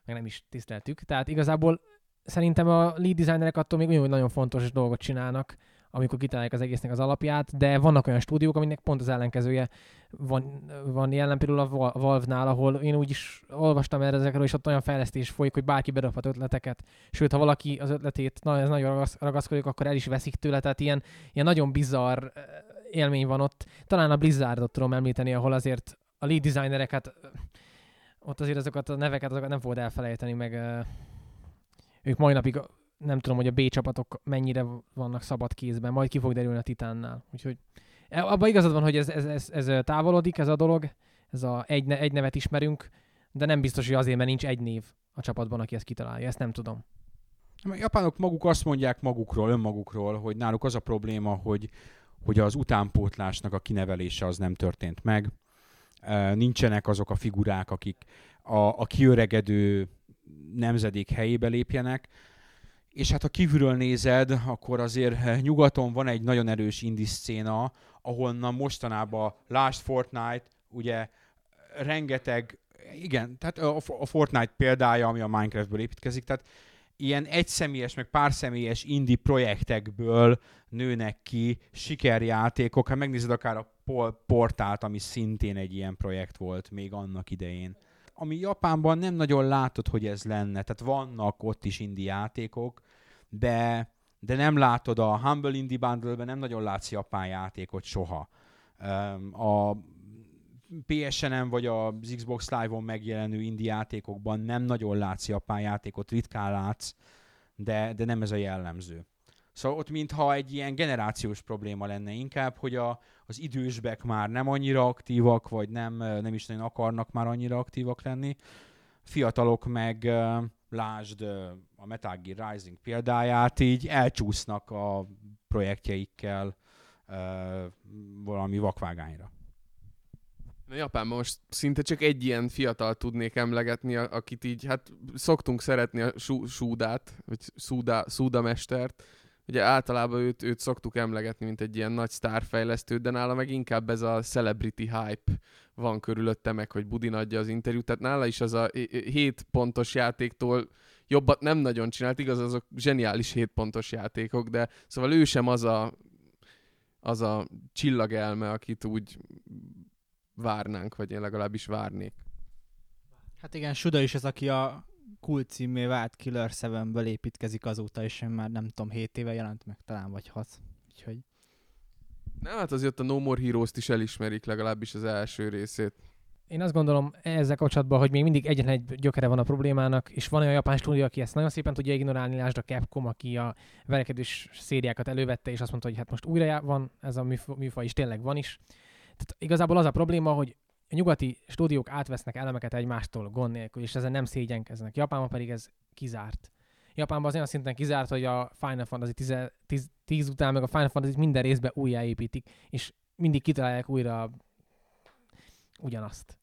meg nem is tiszteltük. Tehát igazából szerintem a lead designerek attól még nagyon fontos dolgot csinálnak, amikor kitalálják az egésznek az alapját, de vannak olyan stúdiók, aminek pont az ellenkezője van, van jelen, például a Valve-nál, ahol én úgy is olvastam erre ezekről, és ott olyan fejlesztés folyik, hogy bárki bedobhat ötleteket, sőt, ha valaki az ötletét na, ez nagyon ragaszkodik, akkor el is veszik tőle, tehát ilyen, ilyen nagyon bizarr élmény van ott. Talán a Blizzardot tudom említeni, ahol azért a lead designereket, ott azért azokat a neveket azokat nem fogod elfelejteni, meg ők mai napig nem tudom, hogy a B csapatok mennyire vannak szabad kézben, majd ki fog derülni a Titánnál. Úgyhogy e, abban igazad van, hogy ez, ez, ez, ez távolodik, ez a dolog, ez a egy, egy nevet ismerünk, de nem biztos, hogy azért, mert nincs egy név a csapatban, aki ezt kitalálja. Ezt nem tudom. A japánok maguk azt mondják magukról, önmagukról, hogy náluk az a probléma, hogy hogy az utánpótlásnak a kinevelése az nem történt meg. Nincsenek azok a figurák, akik a, a kiöregedő nemzedék helyébe lépjenek. És hát ha kívülről nézed, akkor azért nyugaton van egy nagyon erős indie szcéna, ahonnan mostanában Last Fortnite, ugye rengeteg, igen, tehát a Fortnite példája, ami a Minecraftből építkezik, tehát ilyen egyszemélyes, meg párszemélyes indie projektekből nőnek ki sikerjátékok. Ha megnézed akár a portált, ami szintén egy ilyen projekt volt még annak idején. Ami Japánban nem nagyon látod, hogy ez lenne. Tehát vannak ott is indie játékok, de, de nem látod a Humble Indie Bundle-ben, nem nagyon látsz japán játékot soha. A PSN-en vagy az Xbox Live-on megjelenő indie játékokban nem nagyon látsz japán játékot, ritkán látsz, de, de nem ez a jellemző. Szóval ott mintha egy ilyen generációs probléma lenne inkább, hogy a, az idősbek már nem annyira aktívak, vagy nem, nem is nagyon akarnak már annyira aktívak lenni. Fiatalok meg, lásd Metal Gear Rising példáját, így elcsúsznak a projektjeikkel valami vakvágányra. A Japánban most szinte csak egy ilyen fiatal tudnék emlegetni, akit így, hát szoktunk szeretni a Súdát, vagy Súda, Súda mestert. Ugye általában őt, őt szoktuk emlegetni, mint egy ilyen nagy sztárfejlesztő, de nála meg inkább ez a celebrity hype van körülötte meg, hogy Budin adja az interjút. Tehát nála is az a 7 pontos játéktól jobbat nem nagyon csinált, igaz, azok zseniális 7 pontos játékok, de szóval ő sem az a, az a csillagelme, akit úgy várnánk, vagy én legalábbis várnék. Hát igen, Suda is az, aki a kult címé vált Killer 7-ből építkezik azóta, és én már nem tudom, 7 éve jelent meg talán, vagy 6. Úgyhogy... Nem, hát azért a No More Heroes-t is elismerik, legalábbis az első részét. Én azt gondolom ezzel kapcsolatban, hogy még mindig egyetlen egy gyökere van a problémának, és van olyan japán stúdió, aki ezt nagyon szépen tudja ignorálni, lásd a Capcom, aki a verekedős szériákat elővette, és azt mondta, hogy hát most újra van ez a műfaj, és tényleg van is. Tehát igazából az a probléma, hogy a nyugati stúdiók átvesznek elemeket egymástól gond nélkül, és ezen nem szégyenkeznek. Japánban pedig ez kizárt. Japánban az olyan szinten kizárt, hogy a Final Fantasy 10, 10, 10 után meg a Final Fantasy minden részbe újjáépítik, és mindig kitalálják újra ugyanazt.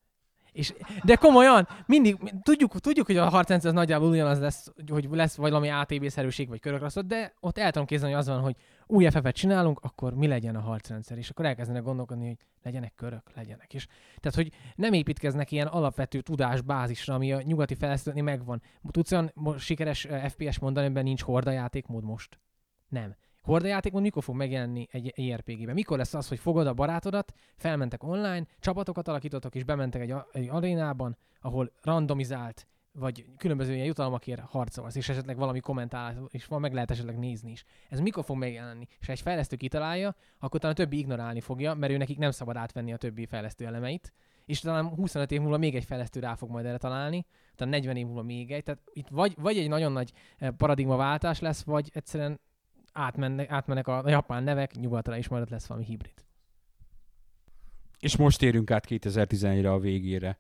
És, de komolyan, mindig, tudjuk, tudjuk, hogy a harcrendszer az nagyjából ugyanaz lesz, hogy lesz valami ATB-szerűség vagy körökrasztott, de ott el tudom képzelni, hogy az van, hogy új FF-et csinálunk, akkor mi legyen a harcrendszer, és akkor elkezdenek gondolkodni, hogy legyenek körök, legyenek. És, tehát, hogy nem építkeznek ilyen alapvető tudásbázisra, ami a nyugati fejlesztőnél megvan. Tudsz olyan sikeres eh, FPS mondani, amiben nincs horda játékmód most? Nem. Horda játékmód mikor fog megjelenni egy ERPG-ben? Mikor lesz az, hogy fogod a barátodat, felmentek online, csapatokat alakítottak, és bementek egy, egy arénában, ahol randomizált, vagy különböző ilyen jutalmakért harcolsz, és esetleg valami kommentál, és van, meg lehet esetleg nézni is. Ez mikor fog megjelenni? És ha egy fejlesztő kitalálja, akkor talán a többi ignorálni fogja, mert ő nekik nem szabad átvenni a többi fejlesztő elemeit, és talán 25 év múlva még egy fejlesztő rá fog majd erre találni, talán 40 év múlva még egy. Tehát itt vagy, vagy egy nagyon nagy eh, paradigmaváltás lesz, vagy egyszerűen átmennek, átmennek a japán nevek nyugatra, és majd lesz valami hibrid. És most érünk át 2011-re a végére.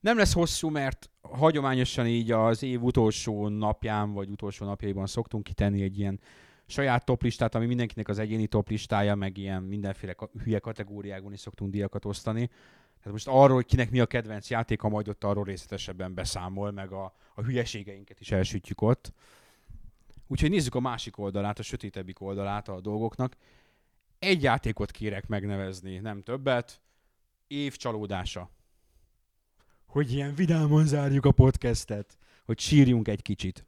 Nem lesz hosszú, mert hagyományosan így az év utolsó napján, vagy utolsó napjaiban szoktunk kitenni egy ilyen saját toplistát, ami mindenkinek az egyéni toplistája, meg ilyen mindenféle hülye kategóriákban is szoktunk díjakat osztani. Tehát most arról, hogy kinek mi a kedvenc játéka, majd ott arról részletesebben beszámol, meg a, a hülyeségeinket is elsütjük ott. Úgyhogy nézzük a másik oldalát, a sötétebbik oldalát a dolgoknak. Egy játékot kérek megnevezni, nem többet. Év csalódása. Hogy ilyen vidáman zárjuk a podcastet. Hogy sírjunk egy kicsit.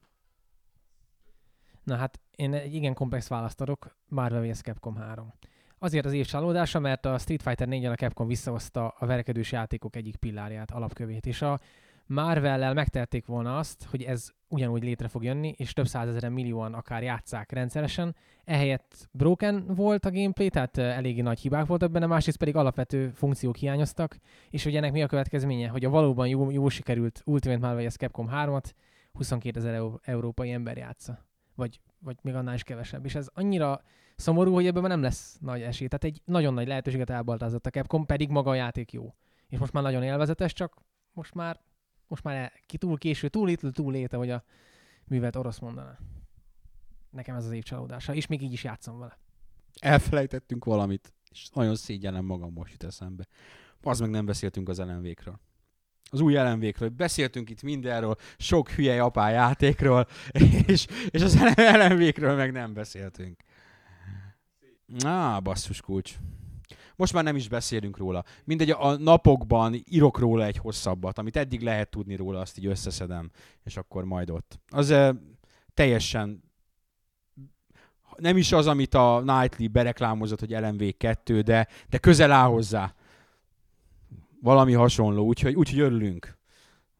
Na hát én egy igen komplex választ adok, Marvel vs. Capcom 3. Azért az év csalódása, mert a Street Fighter 4 a Capcom visszahozta a verekedős játékok egyik pillárját, alapkövét, és a Marvel-lel megtehették volna azt, hogy ez ugyanúgy létre fog jönni, és több százezeren millióan akár játszák rendszeresen. Ehelyett broken volt a gameplay, tehát eh, eléggé nagy hibák voltak benne, másrészt pedig alapvető funkciók hiányoztak, és hogy ennek mi a következménye? Hogy a valóban jó, jó sikerült Ultimate Marvel vs. Capcom 3-at 22 ezer euró- európai ember játsza. Vagy, vagy még annál is kevesebb. És ez annyira szomorú, hogy ebben már nem lesz nagy esély. Tehát egy nagyon nagy lehetőséget elbaltázott a Capcom, pedig maga a játék jó. És most már nagyon élvezetes, csak most már, most már el, ki túl késő, túl little, túl late, ahogy a művelt orosz mondaná. Nekem ez az év csalódása, és még így is játszom vele. Elfelejtettünk valamit, és nagyon szégyenem magam most jut eszembe. Az meg nem beszéltünk az LMV-kről. Az új LMV-kről. Beszéltünk itt mindenről, sok hülye japán játékról, és, és az LMV-kről meg nem beszéltünk. Á, basszus kulcs. Most már nem is beszélünk róla. Mindegy, a napokban írok róla egy hosszabbat, amit eddig lehet tudni róla, azt így összeszedem, és akkor majd ott. Az eh, teljesen nem is az, amit a Nightly bereklámozott, hogy LMV2, de, de közel áll hozzá. Valami hasonló, úgyhogy, úgyhogy örülünk.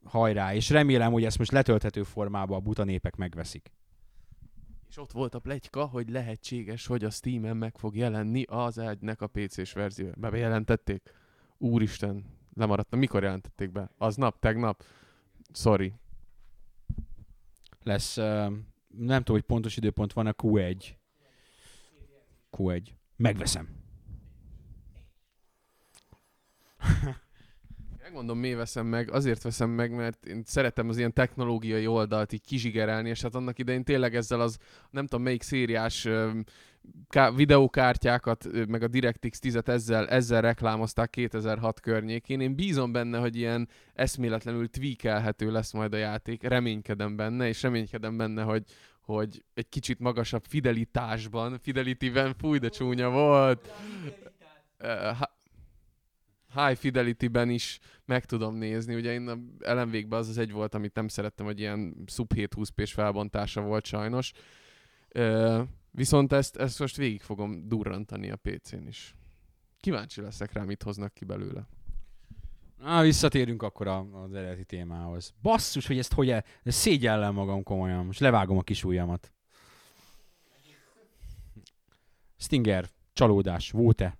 Hajrá, és remélem, hogy ezt most letölthető formában a buta népek megveszik. És ott volt a pletyka, hogy lehetséges, hogy a Steam-en meg fog jelenni az egynek a PC-s verzió. Be bejelentették? Úristen, lemaradtam. Mikor jelentették be? Aznap? Tegnap? Sorry. Lesz, uh, nem tudom, hogy pontos időpont van a Q1. Q1. Megveszem. Megmondom, miért veszem meg. Azért veszem meg, mert én szeretem az ilyen technológiai oldalt így kizsigerelni, és hát annak idején tényleg ezzel az, nem tudom melyik szériás videókártyákat, meg a DirectX 10-et ezzel, ezzel reklámozták 2006 környékén. Én bízom benne, hogy ilyen eszméletlenül tweakelhető lesz majd a játék. Reménykedem benne, és reménykedem benne, hogy, hogy egy kicsit magasabb fidelitásban, fidelityben, fúj, de csúnya volt. Ha- High Fidelity-ben is meg tudom nézni. Ugye én a LMV-kben az az egy volt, amit nem szerettem, hogy ilyen sub 720p-s felbontása volt sajnos. Viszont ezt, ezt most végig fogom durrantani a PC-n is. Kíváncsi leszek rá, mit hoznak ki belőle. Na, visszatérünk akkor az eredeti témához. Basszus, hogy ezt hogy el... Szégyellem magam komolyan. Most levágom a kis ujjamat. Stinger, csalódás, volt-e?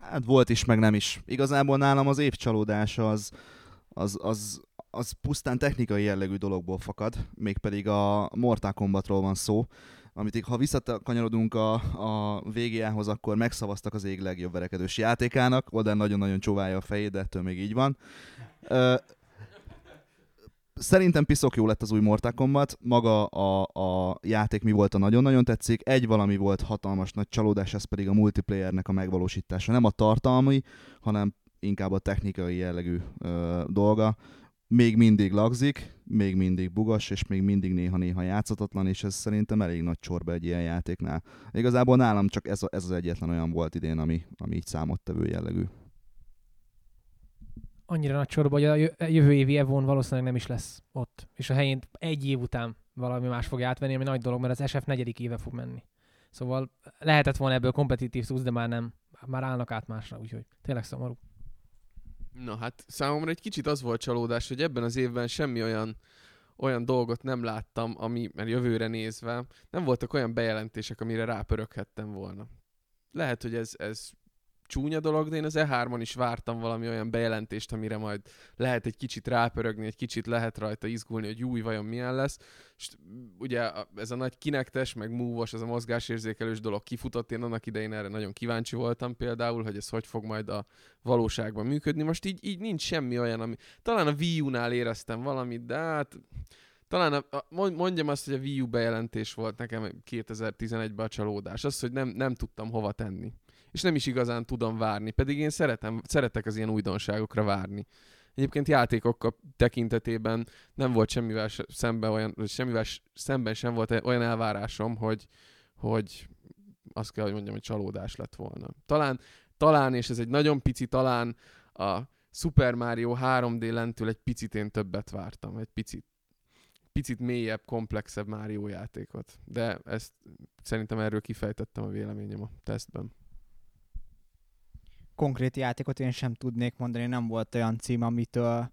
Hát volt is, meg nem is. Igazából nálam az év csalódása az, az, az, az pusztán technikai jellegű dologból fakad, mégpedig a Mortal Kombatról van szó, amit ha visszakanyarodunk a, a VGA-hoz, akkor megszavaztak az ég legjobb verekedős játékának, Oden nagyon-nagyon csóválja a fejét, de ettől még így van. Ö, Szerintem piszok jó lett az új Mortal Kombat, maga a, a játék mi volt a nagyon-nagyon tetszik, egy valami volt hatalmas nagy csalódás, ez pedig a multiplayernek a megvalósítása. Nem a tartalmi, hanem inkább a technikai jellegű ö, dolga. Még mindig lagzik, még mindig bugas, és még mindig néha-néha játszatatlan, és ez szerintem elég nagy csorba egy ilyen játéknál. Igazából nálam csak ez, a, ez az egyetlen olyan volt idén, ami, ami így számottevő jellegű. Annyira nagy csorba, hogy a jö- jövő évi Evon valószínűleg nem is lesz ott. És a helyén egy év után valami más fog átvenni, ami nagy dolog, mert az SF negyedik éve fog menni. Szóval lehetett volna ebből kompetitív szúz, de már nem. Már állnak át másra, úgyhogy tényleg szomorú. Na hát számomra egy kicsit az volt csalódás, hogy ebben az évben semmi olyan olyan dolgot nem láttam, ami, mert jövőre nézve, nem voltak olyan bejelentések, amire rápöröghettem volna. Lehet, hogy ez, ez csúnya dolog, de én az E3-on is vártam valami olyan bejelentést, amire majd lehet egy kicsit rápörögni, egy kicsit lehet rajta izgulni, hogy új, vajon milyen lesz. És ugye a- ez a nagy kinektes, meg múvos, ez a mozgásérzékelős dolog kifutott, én annak idején erre nagyon kíváncsi voltam például, hogy ez hogy fog majd a valóságban működni. Most így, így nincs semmi olyan, ami... Talán a Wii U-nál éreztem valamit, de hát talán a, a, mond- mondjam azt, hogy a Wii U bejelentés volt nekem 2011-ben a csalódás. Az, hogy nem, nem tudtam hova tenni. És nem is igazán tudom várni, pedig én szeretem, szeretek az ilyen újdonságokra várni. Egyébként játékok tekintetében nem volt semmivel se, szemben olyan, semmivel szemben sem volt olyan elvárásom, hogy, hogy azt kell, hogy mondjam, hogy csalódás lett volna. Talán, talán, és ez egy nagyon pici talán, a Super Mario 3D lentől egy picit én többet vártam, egy picit picit mélyebb, komplexebb Mario játékot. De ezt szerintem erről kifejtettem a véleményem a tesztben. Konkrét játékot én sem tudnék mondani, nem volt olyan cím, amitől,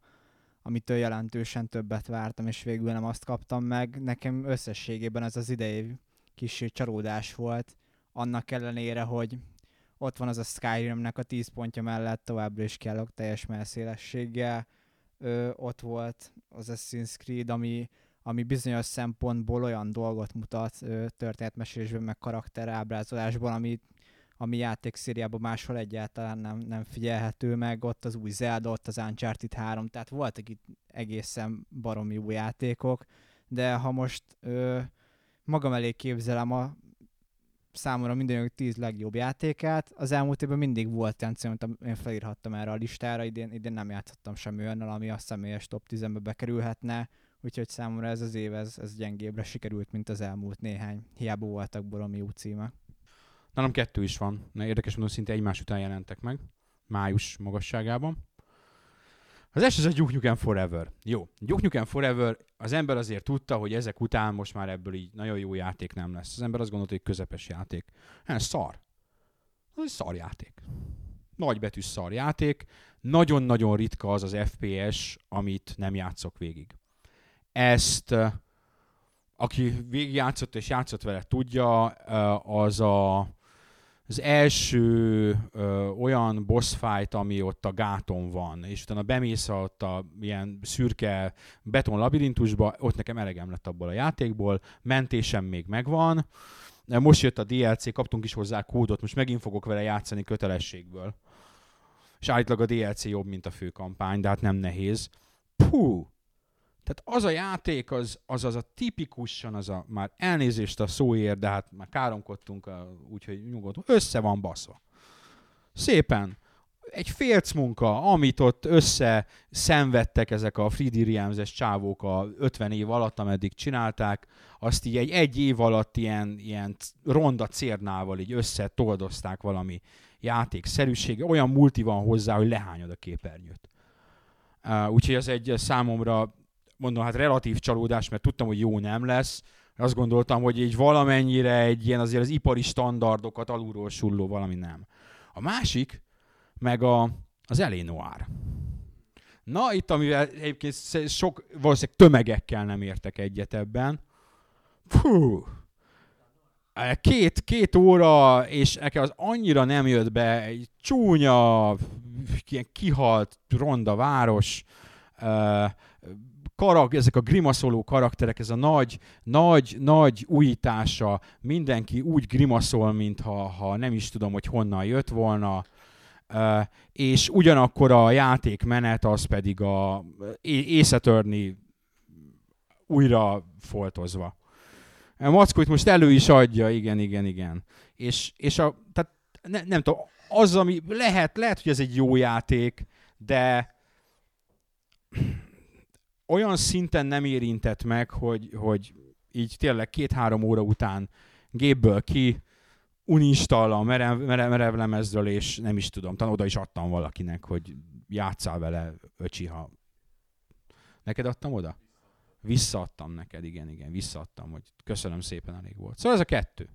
amitől jelentősen többet vártam, és végül nem azt kaptam meg. Nekem összességében ez az idei kis csalódás volt, annak ellenére, hogy ott van az a Skyrimnek a 10 pontja mellett továbbra is kellok teljes melszélességgel. Ott volt az Assassin's Creed, ami, ami bizonyos szempontból olyan dolgot mutat ö, történetmesélésben, meg karakterábrázolásban, ami, ami játékszériában máshol egyáltalán nem, nem figyelhető meg. Ott az új Zelda, ott az Uncharted 3, tehát voltak itt egészen baromi jó játékok, de ha most ö, magam elé képzelem a számomra minden tíz legjobb játékát. Az elmúlt évben mindig volt olyan cím, én felírhattam erre a listára, idén, idén nem játszottam semmi olyannal, ami a személyes top 10-be bekerülhetne, úgyhogy számomra ez az év, ez, ez gyengébbre sikerült, mint az elmúlt néhány. Hiába voltak baromi jó címek. Nálam kettő is van. Na, érdekes módon szinte egymás után jelentek meg. Május magasságában. Az első az a Duke Nukem Forever. Jó, Duke Nukem Forever, az ember azért tudta, hogy ezek után most már ebből így nagyon jó játék nem lesz. Az ember azt gondolta, hogy közepes játék. Hát szar. Ez egy szar játék. Nagybetű szar játék. Nagyon-nagyon ritka az az FPS, amit nem játszok végig. Ezt eh, aki végigjátszott és játszott vele, tudja, eh, az a, az első ö, olyan boss fight, ami ott a gáton van, és utána bemész ott a ilyen szürke beton labirintusba, ott nekem elegem lett abból a játékból, mentésem még megvan, most jött a DLC, kaptunk is hozzá kódot, most megint fogok vele játszani kötelességből. És állítólag a DLC jobb, mint a fő kampány, de hát nem nehéz. Puh! Tehát az a játék, az az, az a tipikusan, az a, már elnézést a szóért, de hát már káromkodtunk, úgyhogy nyugodtunk, össze van baszva. Szépen. Egy félc munka, amit ott össze szenvedtek ezek a Fridi csávók a 50 év alatt, ameddig csinálták, azt így egy, egy év alatt ilyen, ilyen ronda cérnával így összetoldozták valami játékszerűség, olyan multi van hozzá, hogy lehányod a képernyőt. Uh, úgyhogy ez egy számomra mondom, hát relatív csalódás, mert tudtam, hogy jó nem lesz. Azt gondoltam, hogy így valamennyire egy ilyen azért az ipari standardokat alulról sulló valami nem. A másik, meg a, az Elénoár. Na, itt amivel egyébként sok, valószínűleg tömegekkel nem értek egyet ebben. Fú, két, két óra, és nekem az annyira nem jött be, egy csúnya, ilyen kihalt, ronda város, karak, ezek a grimaszoló karakterek, ez a nagy, nagy, nagy újítása, mindenki úgy grimaszol, mintha ha nem is tudom, hogy honnan jött volna, uh, és ugyanakkor a játékmenet az pedig a észetörni újra foltozva. A Mackó itt most elő is adja, igen, igen, igen. És, és a, tehát ne, nem tudom, az, ami lehet, lehet, hogy ez egy jó játék, de olyan szinten nem érintett meg, hogy, hogy így tényleg két-három óra után gépből ki, uninstall a merev, merev, merevlemezről, és nem is tudom, talán oda is adtam valakinek, hogy játszál vele, öcsi, ha... Neked adtam oda? Visszaadtam neked, igen, igen, visszaadtam, hogy köszönöm szépen, elég volt. Szóval ez a kettő.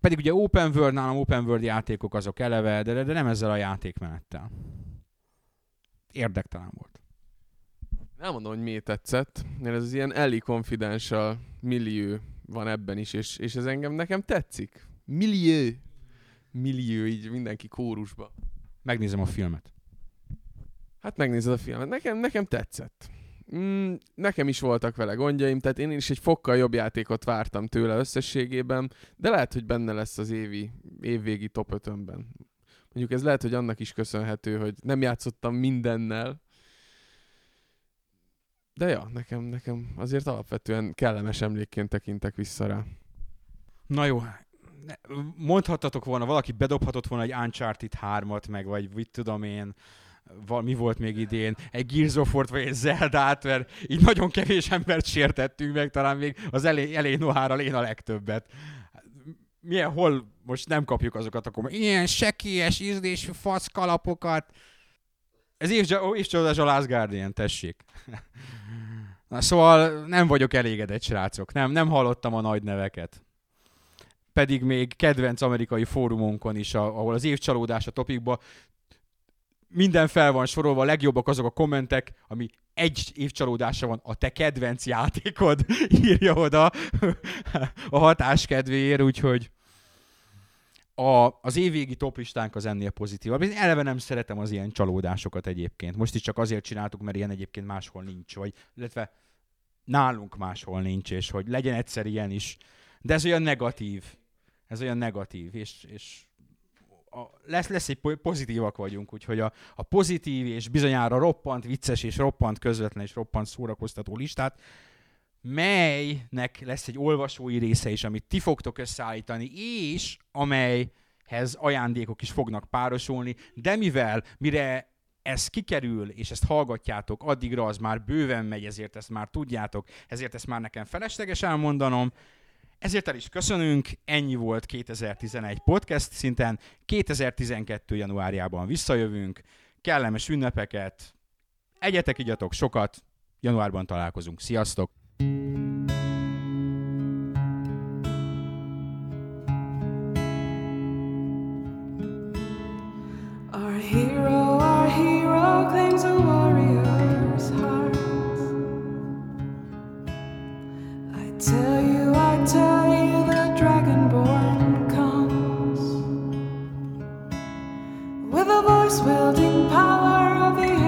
Pedig ugye open world, nálam open world játékok azok eleve, de, de nem ezzel a játékmenettel. Érdektelen volt. Nem mondom, hogy miért tetszett, mert ez az ilyen Ellie Confidential millió van ebben is, és, és ez engem nekem tetszik. Millió. Millió, így mindenki kórusba. Megnézem a filmet. Hát megnézed a filmet. Nekem, nekem tetszett. Mm, nekem is voltak vele gondjaim, tehát én is egy fokkal jobb játékot vártam tőle összességében, de lehet, hogy benne lesz az évi, évvégi top 5-ben. Mondjuk ez lehet, hogy annak is köszönhető, hogy nem játszottam mindennel, de ja, nekem, nekem azért alapvetően kellemes emlékként tekintek vissza rá. Na jó, mondhattatok volna, valaki bedobhatott volna egy Uncharted 3-at, meg vagy mit tudom én, val- mi volt még idén, egy Gears of War-t, vagy egy Zeldát, mert így nagyon kevés embert sértettünk meg, talán még az elé, elé nohárral én a legtöbbet. Milyen, hol most nem kapjuk azokat, akkor ilyen sekélyes, ízlésű fasz kalapokat. Ez évcsodás a Last Guardian, tessék. Na, szóval nem vagyok elégedett, srácok. Nem, nem hallottam a nagy neveket. Pedig még kedvenc amerikai fórumunkon is, ahol az évcsalódás a topikba minden fel van sorolva, a legjobbak azok a kommentek, ami egy évcsalódása van, a te kedvenc játékod, írja oda a hatás kedvéért, úgyhogy a, az évvégi toplistánk az ennél pozitívabb. Én eleve nem szeretem az ilyen csalódásokat egyébként. Most is csak azért csináltuk, mert ilyen egyébként máshol nincs, vagy illetve nálunk máshol nincs, és hogy legyen egyszer ilyen is. De ez olyan negatív. Ez olyan negatív, és, és a, lesz, lesz egy po- pozitívak vagyunk, úgyhogy a, a pozitív és bizonyára roppant vicces és roppant közvetlen és roppant szórakoztató listát, melynek lesz egy olvasói része is, amit ti fogtok összeállítani, és amelyhez ajándékok is fognak párosulni, de mivel, mire ez kikerül, és ezt hallgatjátok, addigra az már bőven megy, ezért ezt már tudjátok, ezért ezt már nekem felesleges elmondanom, ezért el is köszönünk, ennyi volt 2011 podcast szinten, 2012. januárjában visszajövünk, kellemes ünnepeket, egyetek, igyatok sokat, januárban találkozunk. Sziasztok! Our hero, our hero claims a warrior's heart. I tell you, I tell you, the dragonborn comes with a voice wielding power of the